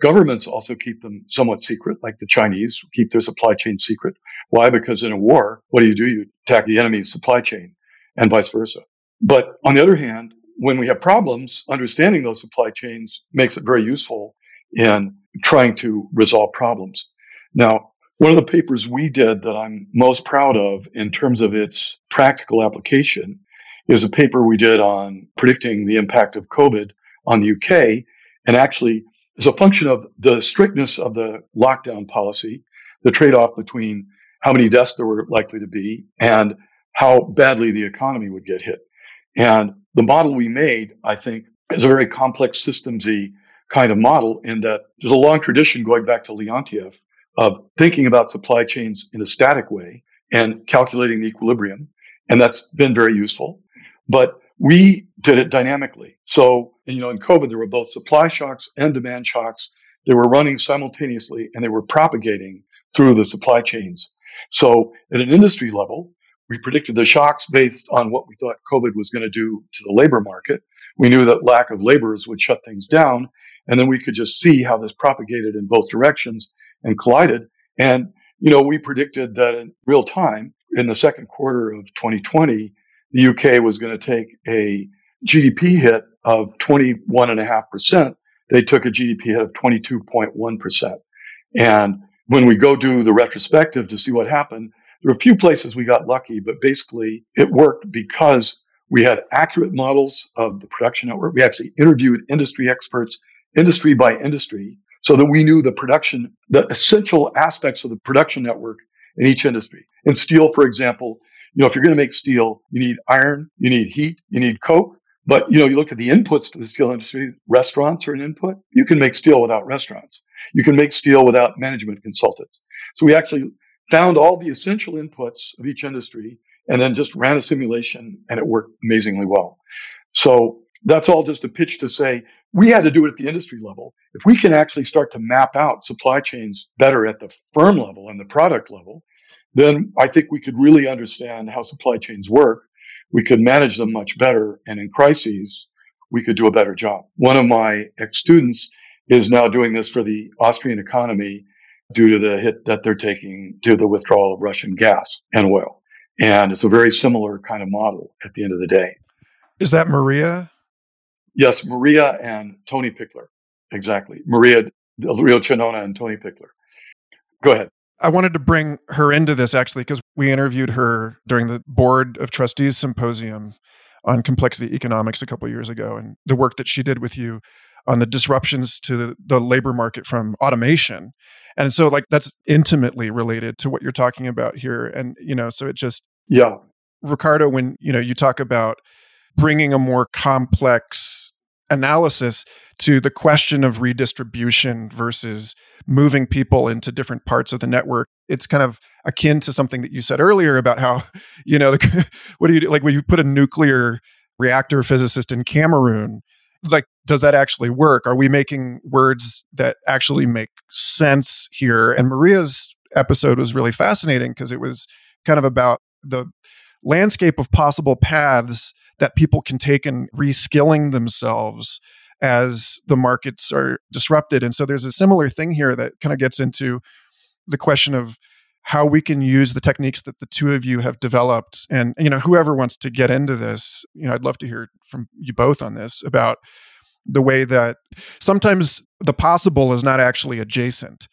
Governments also keep them somewhat secret, like the Chinese keep their supply chain secret. Why? Because in a war, what do you do? You attack the enemy's supply chain and vice versa. But on the other hand, when we have problems, understanding those supply chains makes it very useful in trying to resolve problems. Now, one of the papers we did that I'm most proud of in terms of its practical application is a paper we did on predicting the impact of COVID on the UK. And actually, as a function of the strictness of the lockdown policy, the trade off between how many deaths there were likely to be and how badly the economy would get hit. And the model we made, I think, is a very complex systemsy kind of model in that there's a long tradition going back to Leontief of thinking about supply chains in a static way and calculating the equilibrium. And that's been very useful. But we did it dynamically. So, you know, in COVID, there were both supply shocks and demand shocks. They were running simultaneously and they were propagating through the supply chains. So, at an industry level, we predicted the shocks based on what we thought COVID was going to do to the labor market. We knew that lack of laborers would shut things down. And then we could just see how this propagated in both directions and collided. And, you know, we predicted that in real time, in the second quarter of 2020, the UK was going to take a GDP hit of 21.5%. They took a GDP hit of 22.1%. And when we go do the retrospective to see what happened, there are a few places we got lucky, but basically it worked because we had accurate models of the production network. We actually interviewed industry experts, industry by industry, so that we knew the production, the essential aspects of the production network in each industry. In steel, for example, you know, if you're going to make steel, you need iron, you need heat, you need coke. But, you know, you look at the inputs to the steel industry, restaurants are an input. You can make steel without restaurants. You can make steel without management consultants. So we actually found all the essential inputs of each industry and then just ran a simulation and it worked amazingly well. So that's all just a pitch to say we had to do it at the industry level. If we can actually start to map out supply chains better at the firm level and the product level, then I think we could really understand how supply chains work. We could manage them much better. And in crises, we could do a better job. One of my ex students is now doing this for the Austrian economy due to the hit that they're taking due to the withdrawal of Russian gas and oil. And it's a very similar kind of model at the end of the day. Is that Maria? Yes, Maria and Tony Pichler. Exactly. Maria Del Rio Chanona and Tony Pichler. Go ahead. I wanted to bring her into this actually because we interviewed her during the Board of Trustees Symposium on complexity economics a couple years ago and the work that she did with you on the disruptions to the, the labor market from automation. And so like that's intimately related to what you're talking about here and you know so it just Yeah. Ricardo when you know you talk about bringing a more complex analysis to the question of redistribution versus moving people into different parts of the network. It's kind of akin to something that you said earlier about how, *laughs* you know, *laughs* what do you do? Like when you put a nuclear reactor physicist in Cameroon, like, does that actually work? Are we making words that actually make sense here? And Maria's episode was really fascinating because it was kind of about the landscape of possible paths that people can take in reskilling themselves as the markets are disrupted. And so there's a similar thing here that kind of gets into the question of how we can use the techniques that the two of you have developed and you know whoever wants to get into this you know i'd love to hear from you both on this about the way that sometimes the possible is not actually adjacent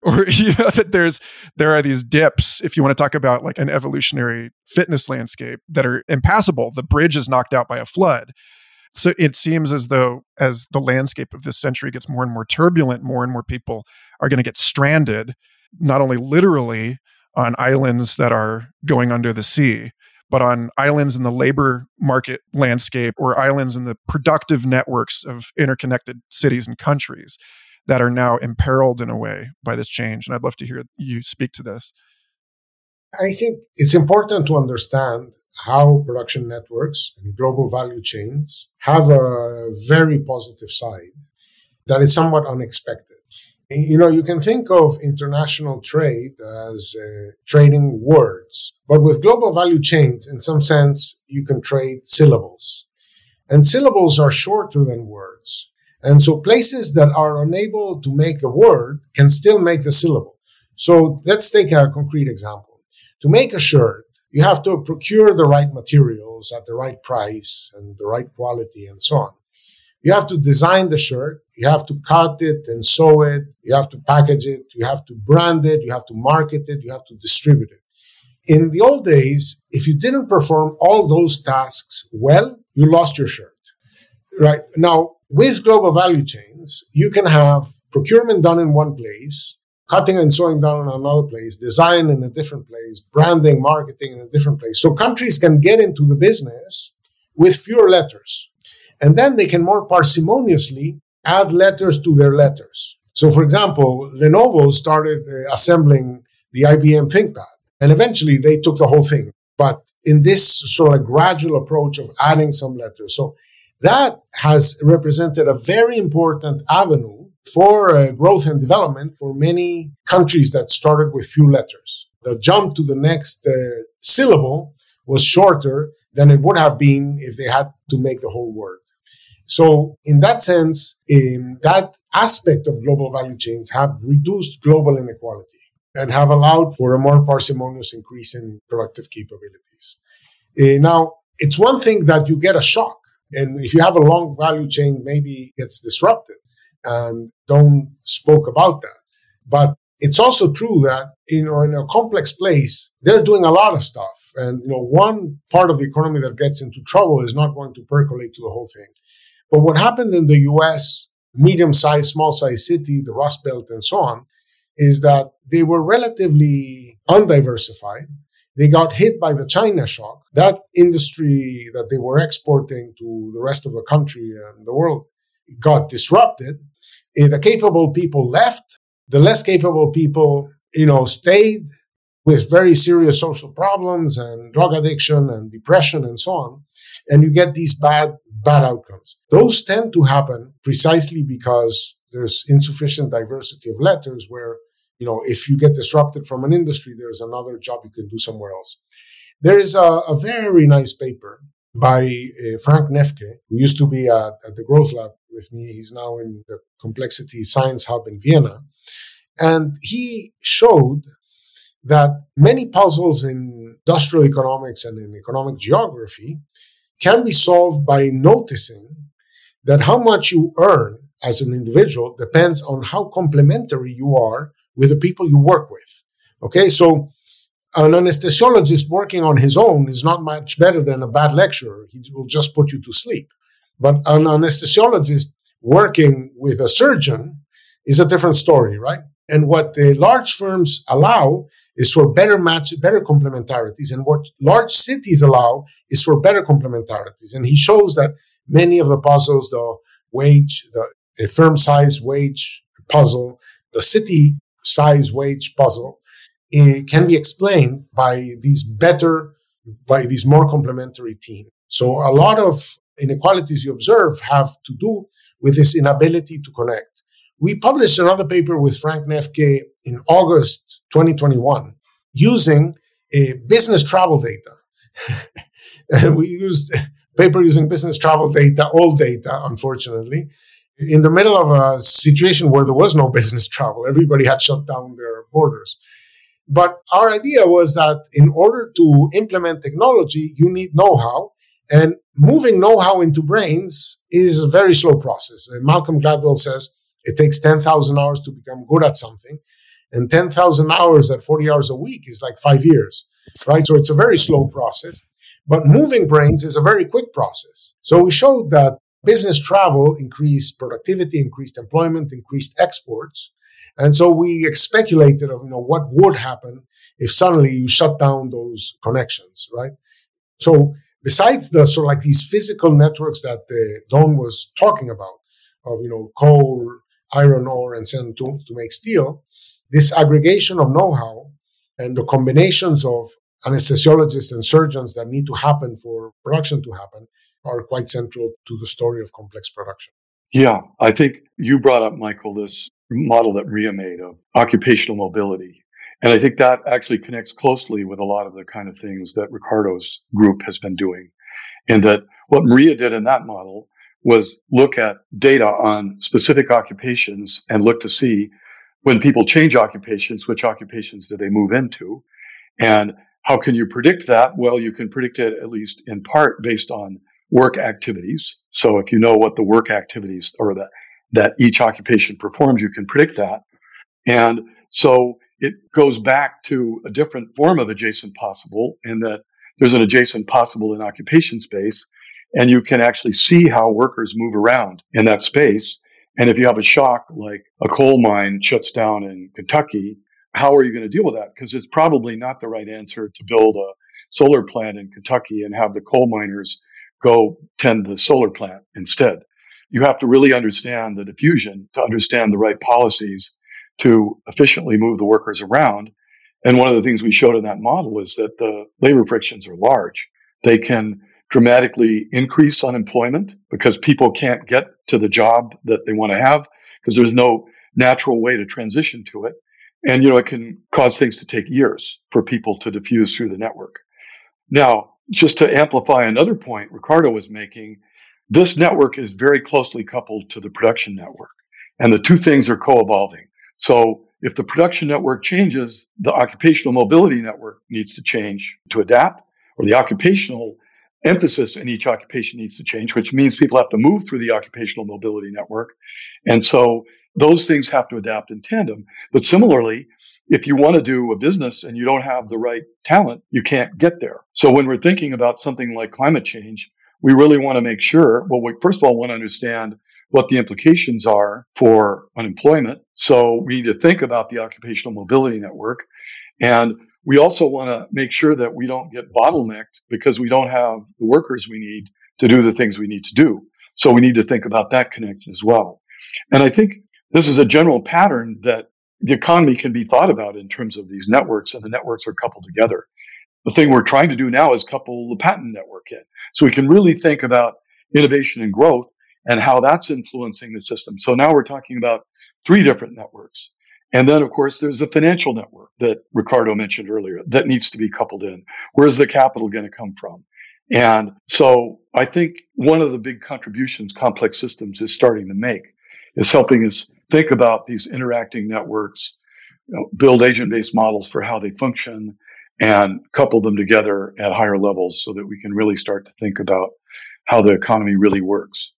*laughs* or you know that there's there are these dips if you want to talk about like an evolutionary fitness landscape that are impassable. The bridge is knocked out by a flood. So it seems as though as the landscape of this century gets more and more turbulent more and more people are going to get stranded not only literally on islands that are going under the sea, but on islands in the labor market landscape or islands in the productive networks of interconnected cities and countries that are now imperiled in a way by this change. And I'd love to hear you speak to this. I think it's important to understand how production networks and global value chains have a very positive side that is somewhat unexpected. You know, you can think of international trade as uh, trading words, but with global value chains, in some sense, you can trade syllables. And syllables are shorter than words. And so places that are unable to make the word can still make the syllable. So let's take a concrete example. To make a shirt, you have to procure the right materials at the right price and the right quality and so on. You have to design the shirt. You have to cut it and sew it. You have to package it. You have to brand it. You have to market it. You have to distribute it. In the old days, if you didn't perform all those tasks well, you lost your shirt. Right now, with global value chains, you can have procurement done in one place, cutting and sewing done in another place, design in a different place, branding, marketing in a different place. So countries can get into the business with fewer letters and then they can more parsimoniously add letters to their letters. So, for example, Lenovo started uh, assembling the IBM ThinkPad, and eventually they took the whole thing. But in this sort of gradual approach of adding some letters, so that has represented a very important avenue for uh, growth and development for many countries that started with few letters. The jump to the next uh, syllable was shorter than it would have been if they had to make the whole word. So in that sense, in that aspect of global value chains have reduced global inequality and have allowed for a more parsimonious increase in productive capabilities. Uh, now, it's one thing that you get a shock. And if you have a long value chain, maybe it gets disrupted and Doyne't spoke about that. But it's also true that you know in a complex place they're doing a lot of stuff and you know one part of the economy that gets into trouble is not going to percolate to the whole thing but what happened in the US, medium sized, small sized city, the Rust Belt, and so on, is that they were relatively undiversified. They got hit by the China shock. That industry that they were exporting to the rest of the country and the world got disrupted. The capable people left. The less capable people, you know, stayed with very serious social problems and drug addiction and depression and so on. And you get these bad bad outcomes. Those tend to happen precisely because there's insufficient diversity of letters where, you know, if you get disrupted from an industry, there's another job you can do somewhere else. There is a, a very nice paper by uh, Frank Neffke, who used to be at, at the Growth Lab with me. He's now in the Complexity Science Hub in Vienna. And he showed that many puzzles in industrial economics and in economic geography can be solved by noticing that how much you earn as an individual depends on how complementary you are with the people you work with. Okay, so an anesthesiologist working on his own is not much better than a bad lecturer. He will just put you to sleep. But an anesthesiologist working with a surgeon is a different story, right? And what the large firms allow is for better match, better complementarities. And what large cities allow is for better complementarities. And he shows that many of the puzzles, the wage, the firm size wage puzzle, the city size wage puzzle, it can be explained by these better, by these more complementary teams. So a lot of inequalities you observe have to do with this inability to connect. We published another paper with Frank Neffke in August 2021 using a business travel data. *laughs* we used paper using business travel data, all data, unfortunately, in the middle of a situation where there was no business travel. Everybody had shut down their borders. But our idea was that in order to implement technology, you need know-how and moving know-how into brains is a very slow process. And Malcolm Gladwell says it takes 10,000 hours to become good at something. And 10,000 hours at 40 hours a week is like five years, right? So it's a very slow process. But moving brains is a very quick process. So we showed that business travel increased productivity, increased employment, increased exports. And so we speculated of, you know, what would happen if suddenly you shut down those connections, right? So besides the sort of like these physical networks that uh, Doyne was talking about of, you know, coal, iron ore, and sand to, to make steel, this aggregation of know-how and the combinations of anesthesiologists and surgeons that need to happen for production to happen are quite central to the story of complex production. Yeah, I think you brought up, Michael, this model that Maria made of occupational mobility. And I think that actually connects closely with a lot of the kind of things that Ricardo's group has been doing. And that what Maria did in that model was look at data on specific occupations and look to see when people change occupations, which occupations do they move into? And how can you predict that? Well, you can predict it at least in part based on work activities. So if you know what the work activities or that, that each occupation performs, you can predict that. And so it goes back to a different form of adjacent possible in that there's an adjacent possible in occupation space and you can actually see how workers move around in that space. And if you have a shock like a coal mine shuts down in Kentucky, how are you going to deal with that? Because it's probably not the right answer to build a solar plant in Kentucky and have the coal miners go tend the solar plant instead. You have to really understand the diffusion to understand the right policies to efficiently move the workers around. And one of the things we showed in that model is that the labor frictions are large. They can dramatically increase unemployment because people can't get to the job that they want to have because there's no natural way to transition to it. And, you know, it can cause things to take years for people to diffuse through the network. Now, just to amplify another point Ricardo was making, this network is very closely coupled to the production network. And the two things are co-evolving. So if the production network changes, the occupational mobility network needs to change to adapt, or the occupational emphasis in each occupation needs to change, which means people have to move through the occupational mobility network. And so those things have to adapt in tandem. But similarly, if you want to do a business and you don't have the right talent, you can't get there. So when we're thinking about something like climate change, we really want to make sure, well, we first of all want to understand what the implications are for unemployment. So we need to think about the occupational mobility network. And we also want to make sure that we don't get bottlenecked because we don't have the workers we need to do the things we need to do. So we need to think about that connection as well. And I think this is a general pattern that the economy can be thought about in terms of these networks and the networks are coupled together. The thing we're trying to do now is couple the patent network in. So we can really think about innovation and growth and how that's influencing the system. So now we're talking about three different networks. And then, of course, there's the financial network that Ricardo mentioned earlier that needs to be coupled in. Where's the capital going to come from? And so I think one of the big contributions complex systems is starting to make is helping us think about these interacting networks, you know, build agent based models for how they function, and couple them together at higher levels so that we can really start to think about how the economy really works.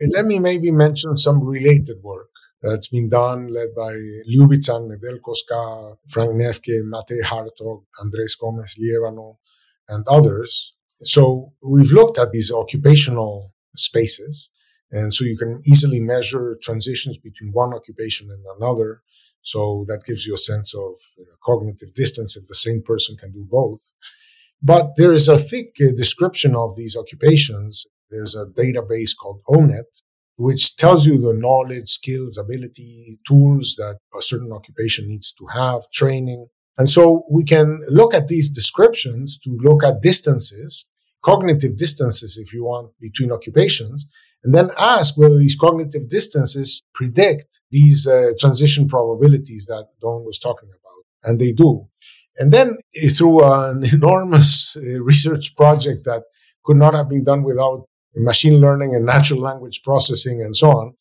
And let me maybe mention some related work that's been done, led by Ljubica, Nedel Koska, Frank Neffke, Mate Hartog, Andres Gomez Lievano, and others. So we've looked at these occupational spaces. And so you can easily measure transitions between one occupation and another. So that gives you a sense of you know, cognitive distance if the same person can do both. But there is a thick uh, description of these occupations. There's a database called ONET, which tells you the knowledge, skills, ability, tools that a certain occupation needs to have, training. And so we can look at these descriptions to look at distances, cognitive distances, if you want, between occupations, and then ask whether these cognitive distances predict these uh, transition probabilities that Doyne was talking about. And they do. And then uh, through an *laughs* enormous uh, research project that could not have been done without machine learning and natural language processing and so on.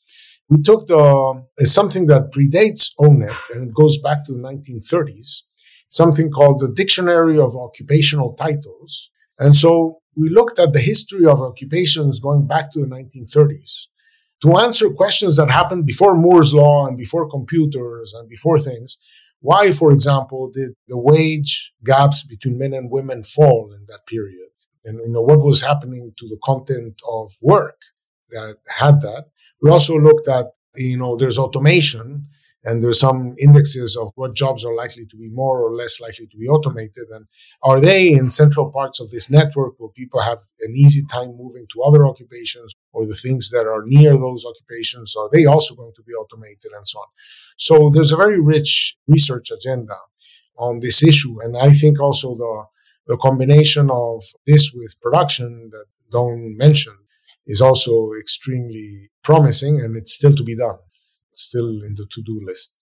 We took the something that predates ONET and it goes back to the 1930s, something called the Dictionary of Occupational Titles. And so we looked at the history of occupations going back to the 1930s to answer questions that happened before Moore's law and before computers and before things. Why, for example, did the wage gaps between men and women fall in that period? And you know what was happening to the content of work that had that. We also looked at you know there's automation and there's some indexes of what jobs are likely to be more or less likely to be automated. And are they in central parts of this network where people have an easy time moving to other occupations or the things that are near those occupations are they also going to be automated and so on? So there's a very rich research agenda on this issue. And i think also the the combination of this with production that Doyne mentioned is also extremely promising and it's still to be done still in the to-do list.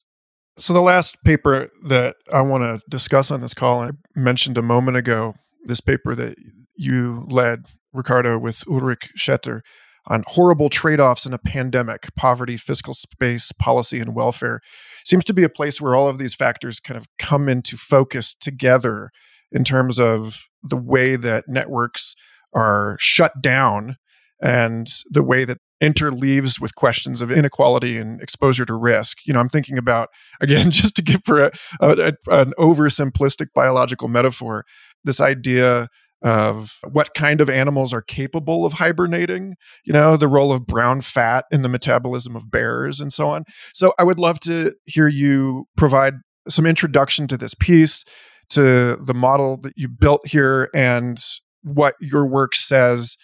So the last paper that I want to discuss on this call, I mentioned a moment ago, this paper that you led, Ricardo, with Ulrich Schetter on horrible trade-offs in a pandemic, poverty, fiscal space, policy, and welfare. Seems to be a place where all of these factors kind of come into focus together in terms of the way that networks are shut down and the way that interleaves with questions of inequality and exposure to risk. You know, I'm thinking about *laughs* again, just to give for a, a, an oversimplistic biological metaphor, this idea of what kind of animals are capable of hibernating, you know, the role of brown fat in the metabolism of bears and so on. So I would love to hear you provide some introduction to this piece, to the model that you built here and what your work says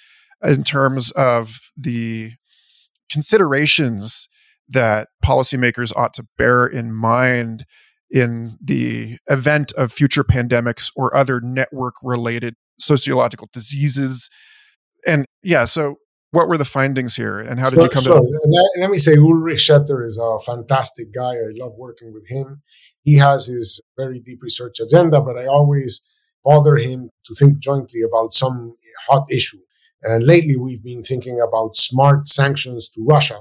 in terms of the considerations that policymakers ought to bear in mind in the event of future pandemics or other network related sociological diseases. And yeah so what were the findings here and how did you come to let, let me say ulrich schetter is a fantastic guy i love working with him he has his very deep research agenda but i always bother him to think jointly about some hot issue and lately, we've been thinking about smart sanctions to Russia.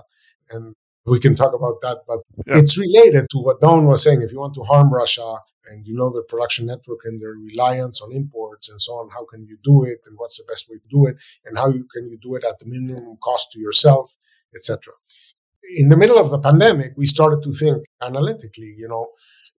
And we can talk about that, but yeah. it's related to what Doyne was saying. If you want to harm Russia and you know their production network and their reliance on imports and so on, how can you do it? And what's the best way to do it? And how you, can you do it at the minimum cost to yourself, etc. In the middle of the pandemic, we started to think analytically, you know,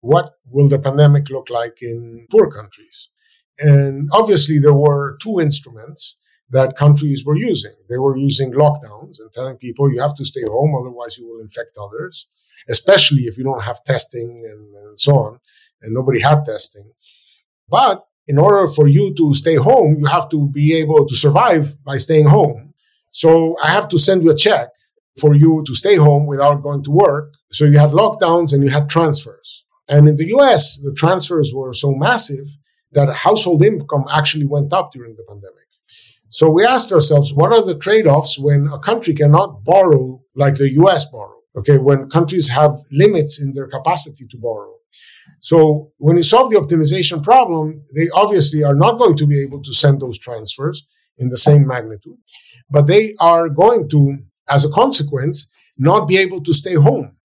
what will the pandemic look like in poor countries? And obviously, there were two instruments that countries were using. They were using lockdowns and telling people you have to stay home, otherwise you will infect others, especially if you don't have testing and, and so on. And nobody had testing. But in order for you to stay home, you have to be able to survive by staying home. So I have to send you a check for you to stay home without going to work. So you had lockdowns and you had transfers. And in the US, the transfers were so massive that household income actually went up during the pandemic. So we asked ourselves, what are the trade-offs when a country cannot borrow like the US borrow? Okay. When countries have limits in their capacity to borrow. So when you solve the optimization problem, they obviously are not going to be able to send those transfers in the same magnitude, but they are going to, as a consequence, not be able to stay home.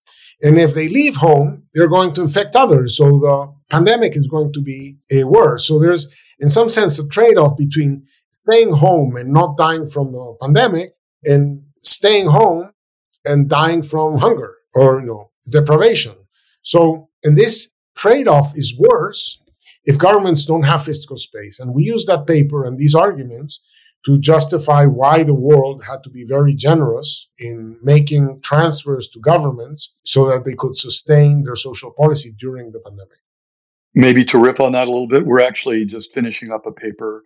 And if they leave home, they're going to infect others. So the pandemic is going to be a worse. So there's, in some sense, a trade-off between staying home and not dying from the pandemic and staying home and dying from hunger or you know deprivation. So and this trade-off is worse if governments don't have fiscal space. And we use that paper and these arguments to justify why the world had to be very generous in making transfers to governments so that they could sustain their social policy during the pandemic. Maybe to riff on that a little bit, we're actually just finishing up a paper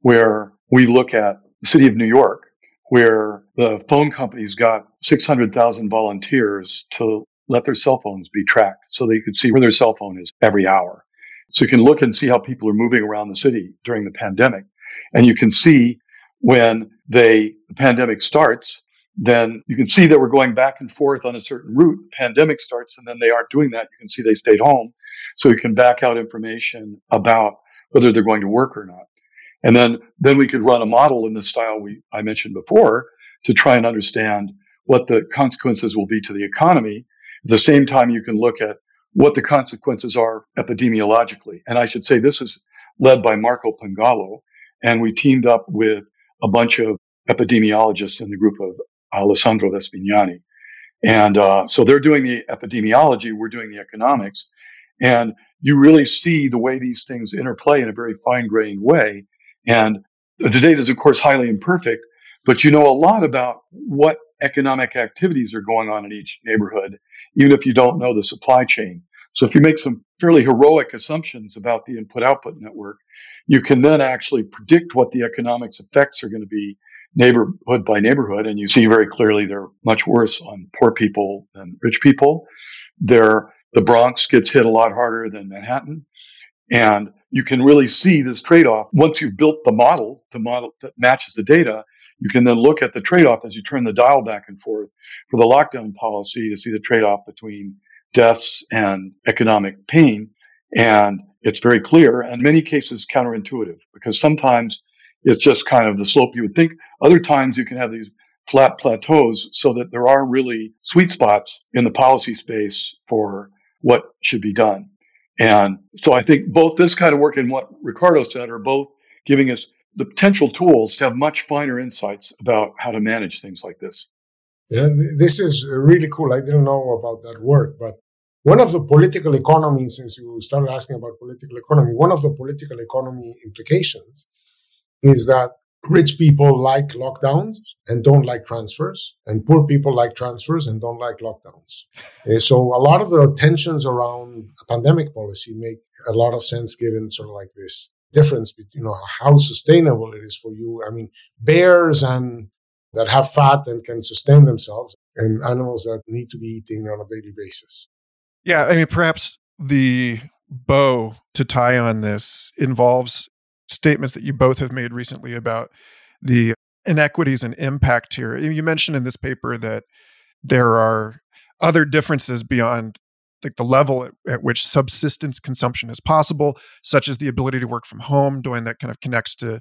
where we look at the city of New York, where the phone companies got 600,000 volunteers to let their cell phones be tracked so they could see where their cell phone is every hour. So you can look and see how people are moving around the city during the pandemic. And you can see when they, the pandemic starts, then you can see that we're going back and forth on a certain route. The pandemic starts and then they aren't doing that. You can see they stayed home. So you can back out information about whether they're going to work or not. And then, then we could run a model in the style we, I mentioned before to try and understand what the consequences will be to the economy. At the same time, you can look at what the consequences are epidemiologically. And I should say this is led by Marco Pangallo. And we teamed up with a bunch of epidemiologists in the group of Alessandro Vespignani. And uh, so they're doing the epidemiology, we're doing the economics. And you really see the way these things interplay in a very fine grained way. And the data is, of course, highly imperfect, but you know a lot about what economic activities are going on in each neighborhood, even if you don't know the supply chain. So if you make some fairly heroic assumptions about the input output network, you can then actually predict what the economics effects are going to be neighborhood by neighborhood. And you see very clearly they're much worse on poor people than rich people. They're, the Bronx gets hit a lot harder than Manhattan. And you can really see this trade off. Once you've built the model to model that matches the data, you can then look at the trade off as you turn the dial back and forth for the lockdown policy to see the trade off between deaths and economic pain. And it's very clear and many cases counterintuitive because sometimes it's just kind of the slope you would think. Other times you can have these flat plateaus so that there are really sweet spots in the policy space for what should be done. And so I think both this kind of work and what Ricardo said are both giving us the potential tools to have much finer insights about how to manage things like this. Yeah, this is really cool. I didn't know about that work, but one of the political economy, since you started asking about political economy, one of the political economy implications is that rich people like lockdowns and don't like transfers, and poor people like transfers and don't like lockdowns. Uh, so a lot of the tensions around pandemic policy make a lot of sense given sort of like this difference between you know how sustainable it is for you. I mean, bears and that have fat and can sustain themselves, and animals that need to be eating on a daily basis. Yeah, I mean, perhaps the bow to tie on this involves statements that you both have made recently about the inequities and impact here. You mentioned in this paper that there are other differences beyond like the level at, at, which subsistence consumption is possible, such as the ability to work from home, doing that kind of connects to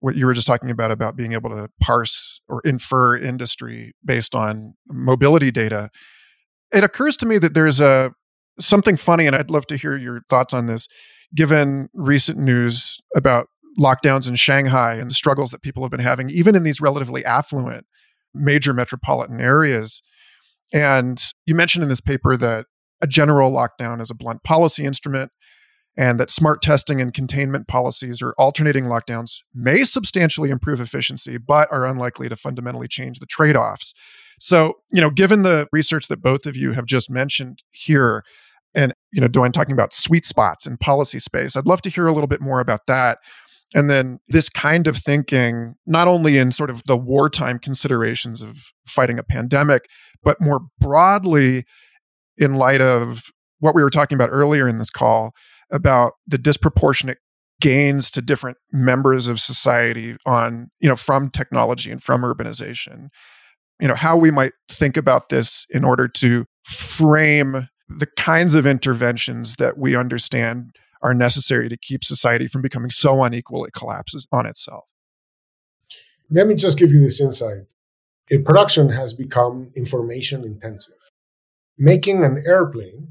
what you were just talking about about being able to parse or infer industry based on mobility data. It occurs to me that there's a something funny, and I'd love to hear your thoughts on this, given recent news about lockdowns in Shanghai and the struggles that people have been having, even in these relatively affluent major metropolitan areas. And you mentioned in this paper that a general lockdown is a blunt policy instrument and that smart testing and containment policies or alternating lockdowns may substantially improve efficiency but are unlikely to fundamentally change the trade-offs. So, you know, given the research that both of you have just mentioned here you know, Doyne talking about sweet spots and policy space, I'd love to hear a little bit more about that. And then this kind of thinking, not only in sort of the wartime considerations of fighting a pandemic, but more broadly in light of what we were talking about earlier in this call about the disproportionate gains to different members of society on you know from technology and from urbanization you know how we might think about this in order to frame the kinds of interventions that we understand are necessary to keep society from becoming so unequal it collapses on itself let me just give you this insight production has become information intensive making an airplane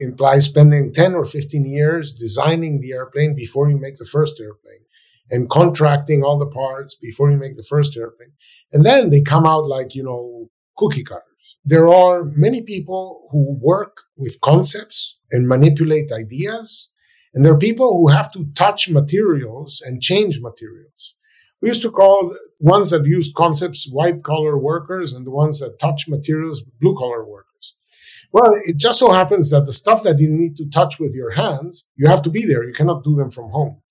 implies spending 10 or 15 years designing the airplane before you make the first airplane and contracting all the parts before you make the first airplane. And then they come out like, you know, cookie cutters. There are many people who work with concepts and manipulate ideas. And there are people who have to touch materials and change materials. We used to call ones that used concepts white collar workers and the ones that touch materials blue collar workers. Well, it just so happens that the stuff that you need to touch with your hands, you have to be there. You cannot do them from home.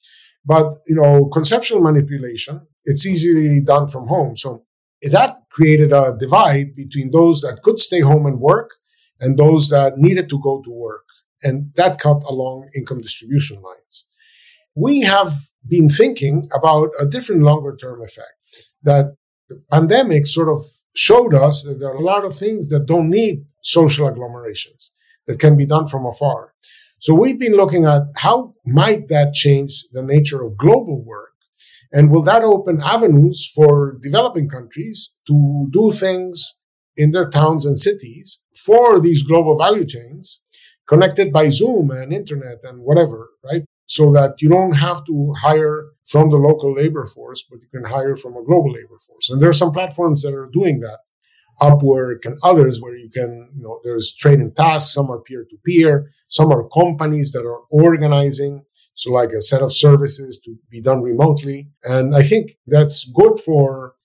But, you know, conceptual manipulation, it's easily done from home. So that created a divide between those that could stay home and work and those that needed to go to work. And that cut along income distribution lines. We have been thinking about a different longer term effect that the pandemic sort of showed us that there are a lot of things that don't need social agglomerations that can be done from afar. So we've been looking at how might that change the nature of global work And will that open avenues for developing countries to do things in their towns and cities for these global value chains connected by Zoom and internet and whatever, right? So that you don't have to hire from the local labor force, but you can hire from a global labor force. And there are some platforms that are doing that. Upwork and others where you can, you know, there's trading tasks. Some are peer to peer. Some are companies that are organizing. So like a set of services to be done remotely. And I think that's good for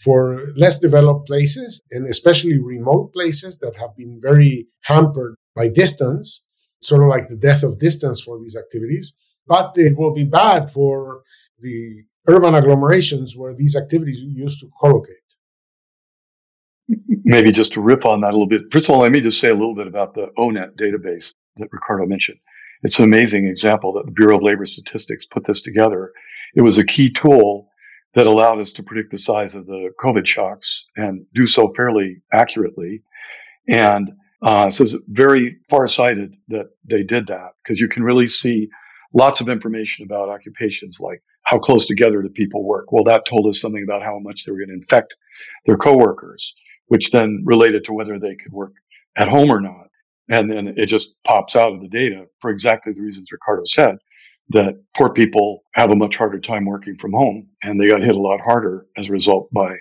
for less developed places and especially remote places that have been very hampered by distance, sort of like the death of distance for these activities. But it will be bad for the urban agglomerations where these activities used to collocate. Maybe just to riff on that a little bit. First of all, let me just say a little bit about the ONET database that Ricardo mentioned. It's an amazing example that the Bureau of Labor Statistics put this together. It was a key tool that allowed us to predict the size of the COVID shocks and do so fairly accurately. And uh, so it's very far-sighted that they did that because you can really see lots of information about occupations like how close together do people work. Well, that told us something about how much they were going to infect their coworkers, which then related to whether they could work at home or not. And then it just pops out of the data for exactly the reasons Ricardo said that poor people have a much harder time working from home and they got hit a lot harder as a result by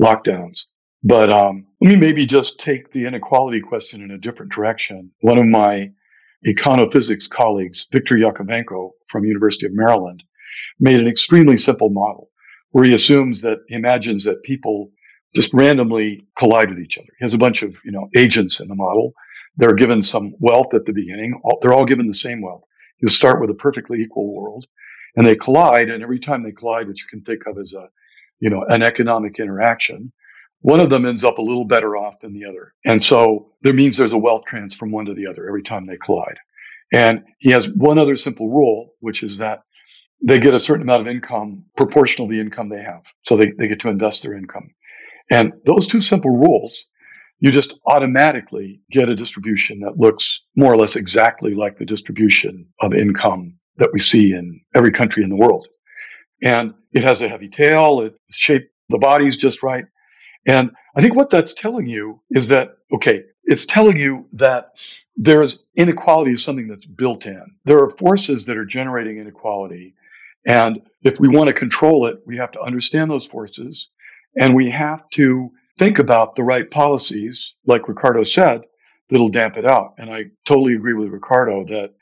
lockdowns. But um, let me maybe just take the inequality question in a different direction. One of my econophysics colleagues, Victor Yakovenko from University of Maryland, made an extremely simple model where he assumes that he imagines that people just randomly collide with each other. He has a bunch of, you know, agents in the model. They're given some wealth at the beginning. They're all given the same wealth. You start with a perfectly equal world and they collide. And every time they collide, which you can think of as a, you know, an economic interaction, one of them ends up a little better off than the other. And so there means there's a wealth transfer from one to the other every time they collide. And he has one other simple rule, which is that they get a certain amount of income proportional to the income they have. So they, they get to invest their income. And those two simple rules you just automatically get a distribution that looks more or less exactly like the distribution of income that we see in every country in the world. And it has a heavy tail, it shaped the bodies just right. And I think what that's telling you is that, okay, it's telling you that there's inequality is something that's built in. There are forces that are generating inequality. And if we want to control it, we have to understand those forces and we have to think about the right policies, like Ricardo said, that'll damp it out. And I totally agree with Ricardo that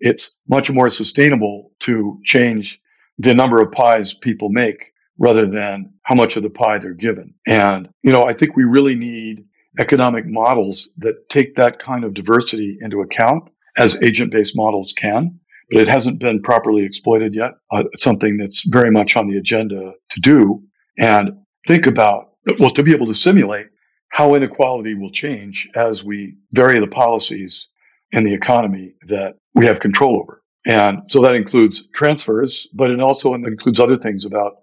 it's much more sustainable to change the number of pies people make rather than how much of the pie they're given. And, you know, I think we really need economic models that take that kind of diversity into account as agent based models can. But it hasn't been properly exploited yet. Uh, it's something that's very much on the agenda to do and think about well, to be able to simulate how inequality will change as we vary the policies in the economy that we have control over. And so that includes transfers, but it also includes other things about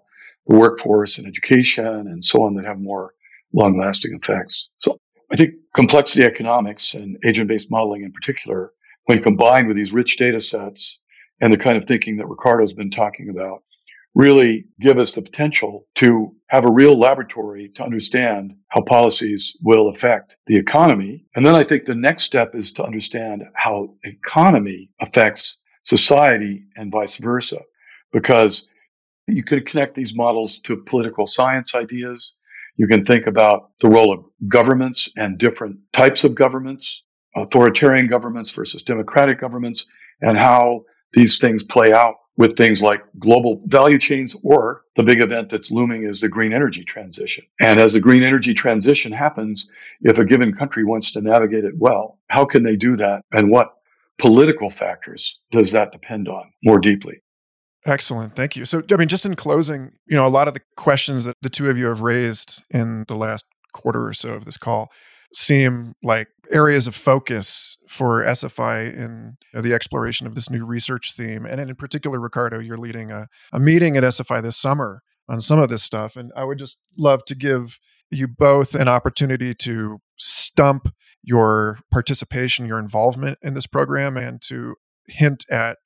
the workforce and education and so on that have more long lasting effects. So I think complexity economics and agent based modeling in particular, when combined with these rich data sets and the kind of thinking that Ricardo's been talking about, really give us the potential to have a real laboratory to understand how policies will affect the economy. And then I think the next step is to understand how economy affects society and vice versa, because you can connect these models to political science ideas. You can think about the role of governments and different types of governments, authoritarian governments versus democratic governments, and how these things play out with things like global value chains or the big event that's looming is the green energy transition. And as the green energy transition happens, if a given country wants to navigate it well, how can they do that? And what political factors does that depend on more deeply? Excellent. Thank you. So, I mean, just in closing, you know, a lot of the questions that the two of you have raised in the last quarter or so of this call seem like areas of focus for SFI in you know, the exploration of this new research theme. And in particular, Ricardo, you're leading a, a meeting at SFI this summer on some of this stuff. And I would just love to give you both an opportunity to stump your participation, your involvement in this program, and to hint at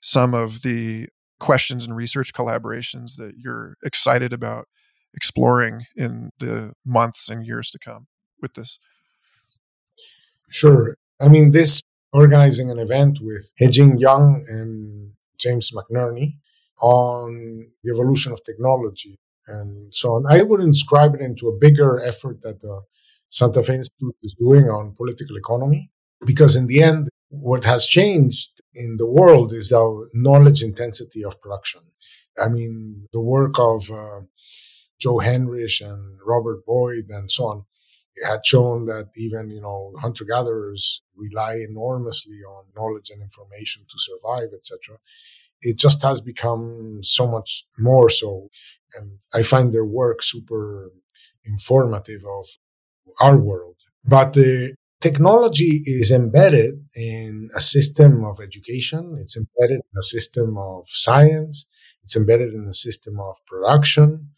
some of the questions and research collaborations that you're excited about exploring in the months and years to come with this? Sure. I mean, this organizing an event with Hyejin Youn and James McNerney on the evolution of technology and so on. I would inscribe it into a bigger effort that the Santa Fe Institute is doing on political economy, because in the end, what has changed in the world is the knowledge intensity of production. I mean, the work of uh, Joe Henrich and Robert Boyd and so on had shown that even, you know, hunter gatherers rely enormously on knowledge and information to survive, etc. It just has become so much more so. And I find their work super informative of our world. But the technology is embedded in a system of education. It's embedded in a system of science. It's embedded in a system of production.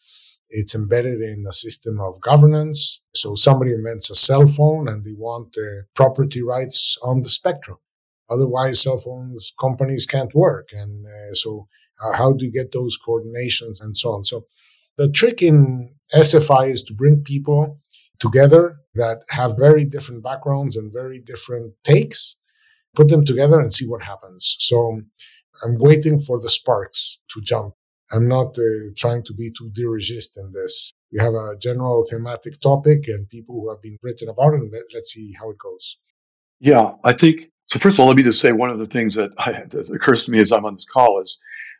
It's embedded in a system of governance. So somebody invents a cell phone and they want the property rights on the spectrum. Otherwise, cell phones companies can't work. And uh, so uh, how do you get those coordinations and so on? So the trick in SFI is to bring people together that have very different backgrounds and very different takes, put them together and see what happens. So I'm waiting for the sparks to jump. I'm not uh, trying to be too dirigist in this. We have a general thematic topic and people who have been written about it, and let, us see how it goes. Yeah, I think so. First of all, let me just say one of the things that, I, that occurs to me as I'm on this call is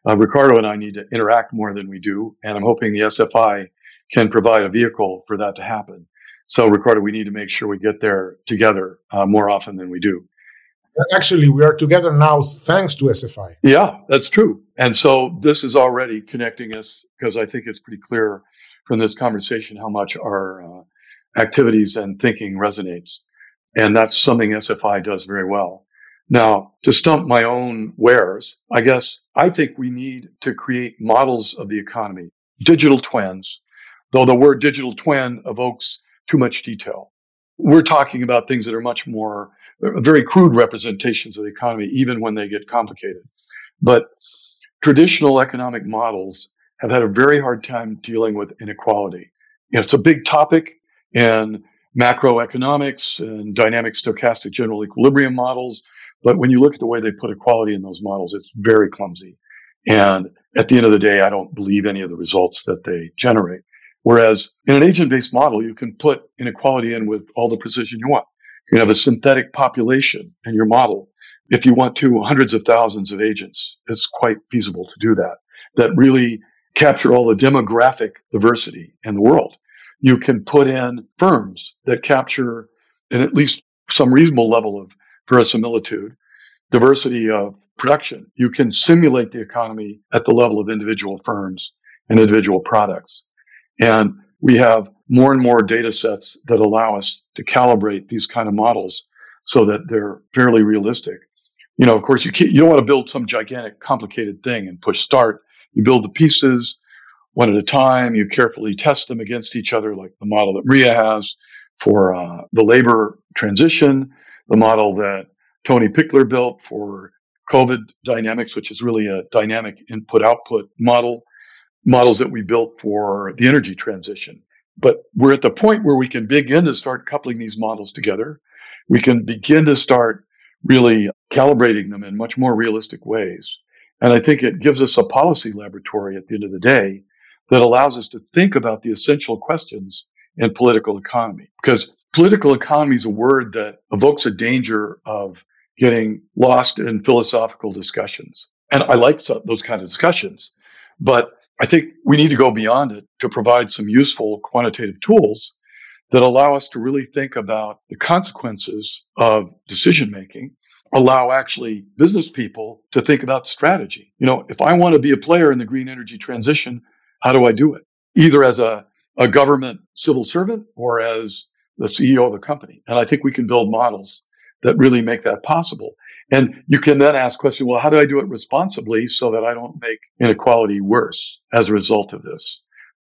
uh, Ricardo and I need to interact more than we do, and I'm hoping the SFI can provide a vehicle for that to happen. So, Ricardo, we need to make sure we get there together uh, more often than we do. Actually, we are together now thanks to SFI. Yeah, that's true. And so this is already connecting us because I think it's pretty clear from this conversation how much our uh, activities and thinking resonates. And that's something SFI does very well. Now, to stump my own wares, I guess I think we need to create models of the economy, digital twins, though the word digital twin evokes too much detail. We're talking about things that are much more very crude representations of the economy, even when they get complicated. But traditional economic models have had a very hard time dealing with inequality. It's a big topic in macroeconomics and dynamic stochastic general equilibrium models. But when you look at the way they put equality in those models, it's very clumsy. And at the end of the day, I don't believe any of the results that they generate. Whereas in an agent based model, you can put inequality in with all the precision you want. You have a synthetic population in your model. If you want to, hundreds of thousands of agents, it's quite feasible to do that, that really capture all the demographic diversity in the world. You can put in firms that capture in at least some reasonable level of verisimilitude, diversity of production. You can simulate the economy at the level of individual firms and individual products. And we have more and more data sets that allow us to calibrate these kind of models so that they're fairly realistic. You know, of course, you, you don't want to build some gigantic, complicated thing and push start. You build the pieces one at a time. You carefully test them against each other, like the model that Maria has for uh, the labor transition, the model that Tony Pichler built for COVID dynamics, which is really a dynamic input output model models that we built for the energy transition. But we're at the point where we can begin to start coupling these models together. We can begin to start really calibrating them in much more realistic ways. And I think it gives us a policy laboratory at the end of the day that allows us to think about the essential questions in political economy. Because political economy is a word that evokes a danger of getting lost in philosophical discussions. And I like those kind of discussions. But I think we need to go beyond it to provide some useful quantitative tools that allow us to really think about the consequences of decision making, allow actually business people to think about strategy. You know, if I want to be a player in the green energy transition, how do I do it? Either as a, a government civil servant or as the CEO of a company. And I think we can build models that really make that possible. And you can then ask question, well, how do I do it responsibly so that I don't make inequality worse as a result of this?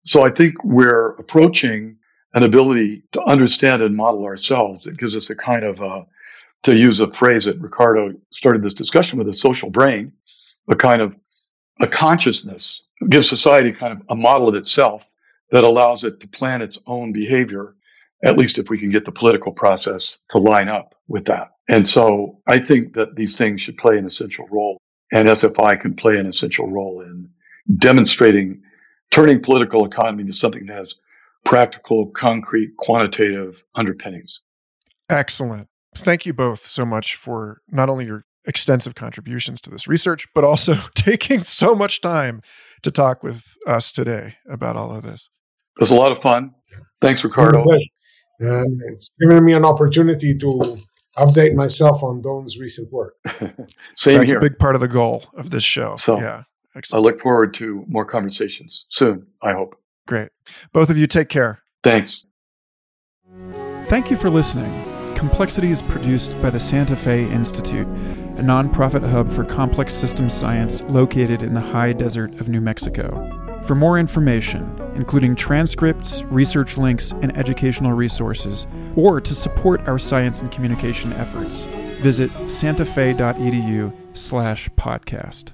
So I think we're approaching an ability to understand and model ourselves. It gives us a kind of, uh, to use a phrase that Ricardo started this discussion with, a social brain, a kind of a consciousness, gives society kind of a model of itself that allows it to plan its own behavior, at least if we can get the political process to line up with that. And so I think that these things should play an essential role, and SFI can play an essential role in demonstrating, turning political economy into something that has practical, concrete, quantitative underpinnings. Excellent. Thank you both so much for not only your extensive contributions to this research, but also *laughs* taking so much time to talk with us today about all of this. It was a lot of fun. Thanks, Ricardo. And it's given me an opportunity to update myself on Doyne's recent work. *laughs* Same That's here. a big part of the goal of this show. So, yeah. Excellent. I look forward to more conversations soon, I hope. Great. Both of you take care. Thanks. Thank you for listening. Complexity is produced by the Santa Fe Institute, a nonprofit hub for complex systems science located in the high desert of New Mexico. For more information, including transcripts, research links, and educational resources, or to support our science and communication efforts, visit santafe.edu slash podcast.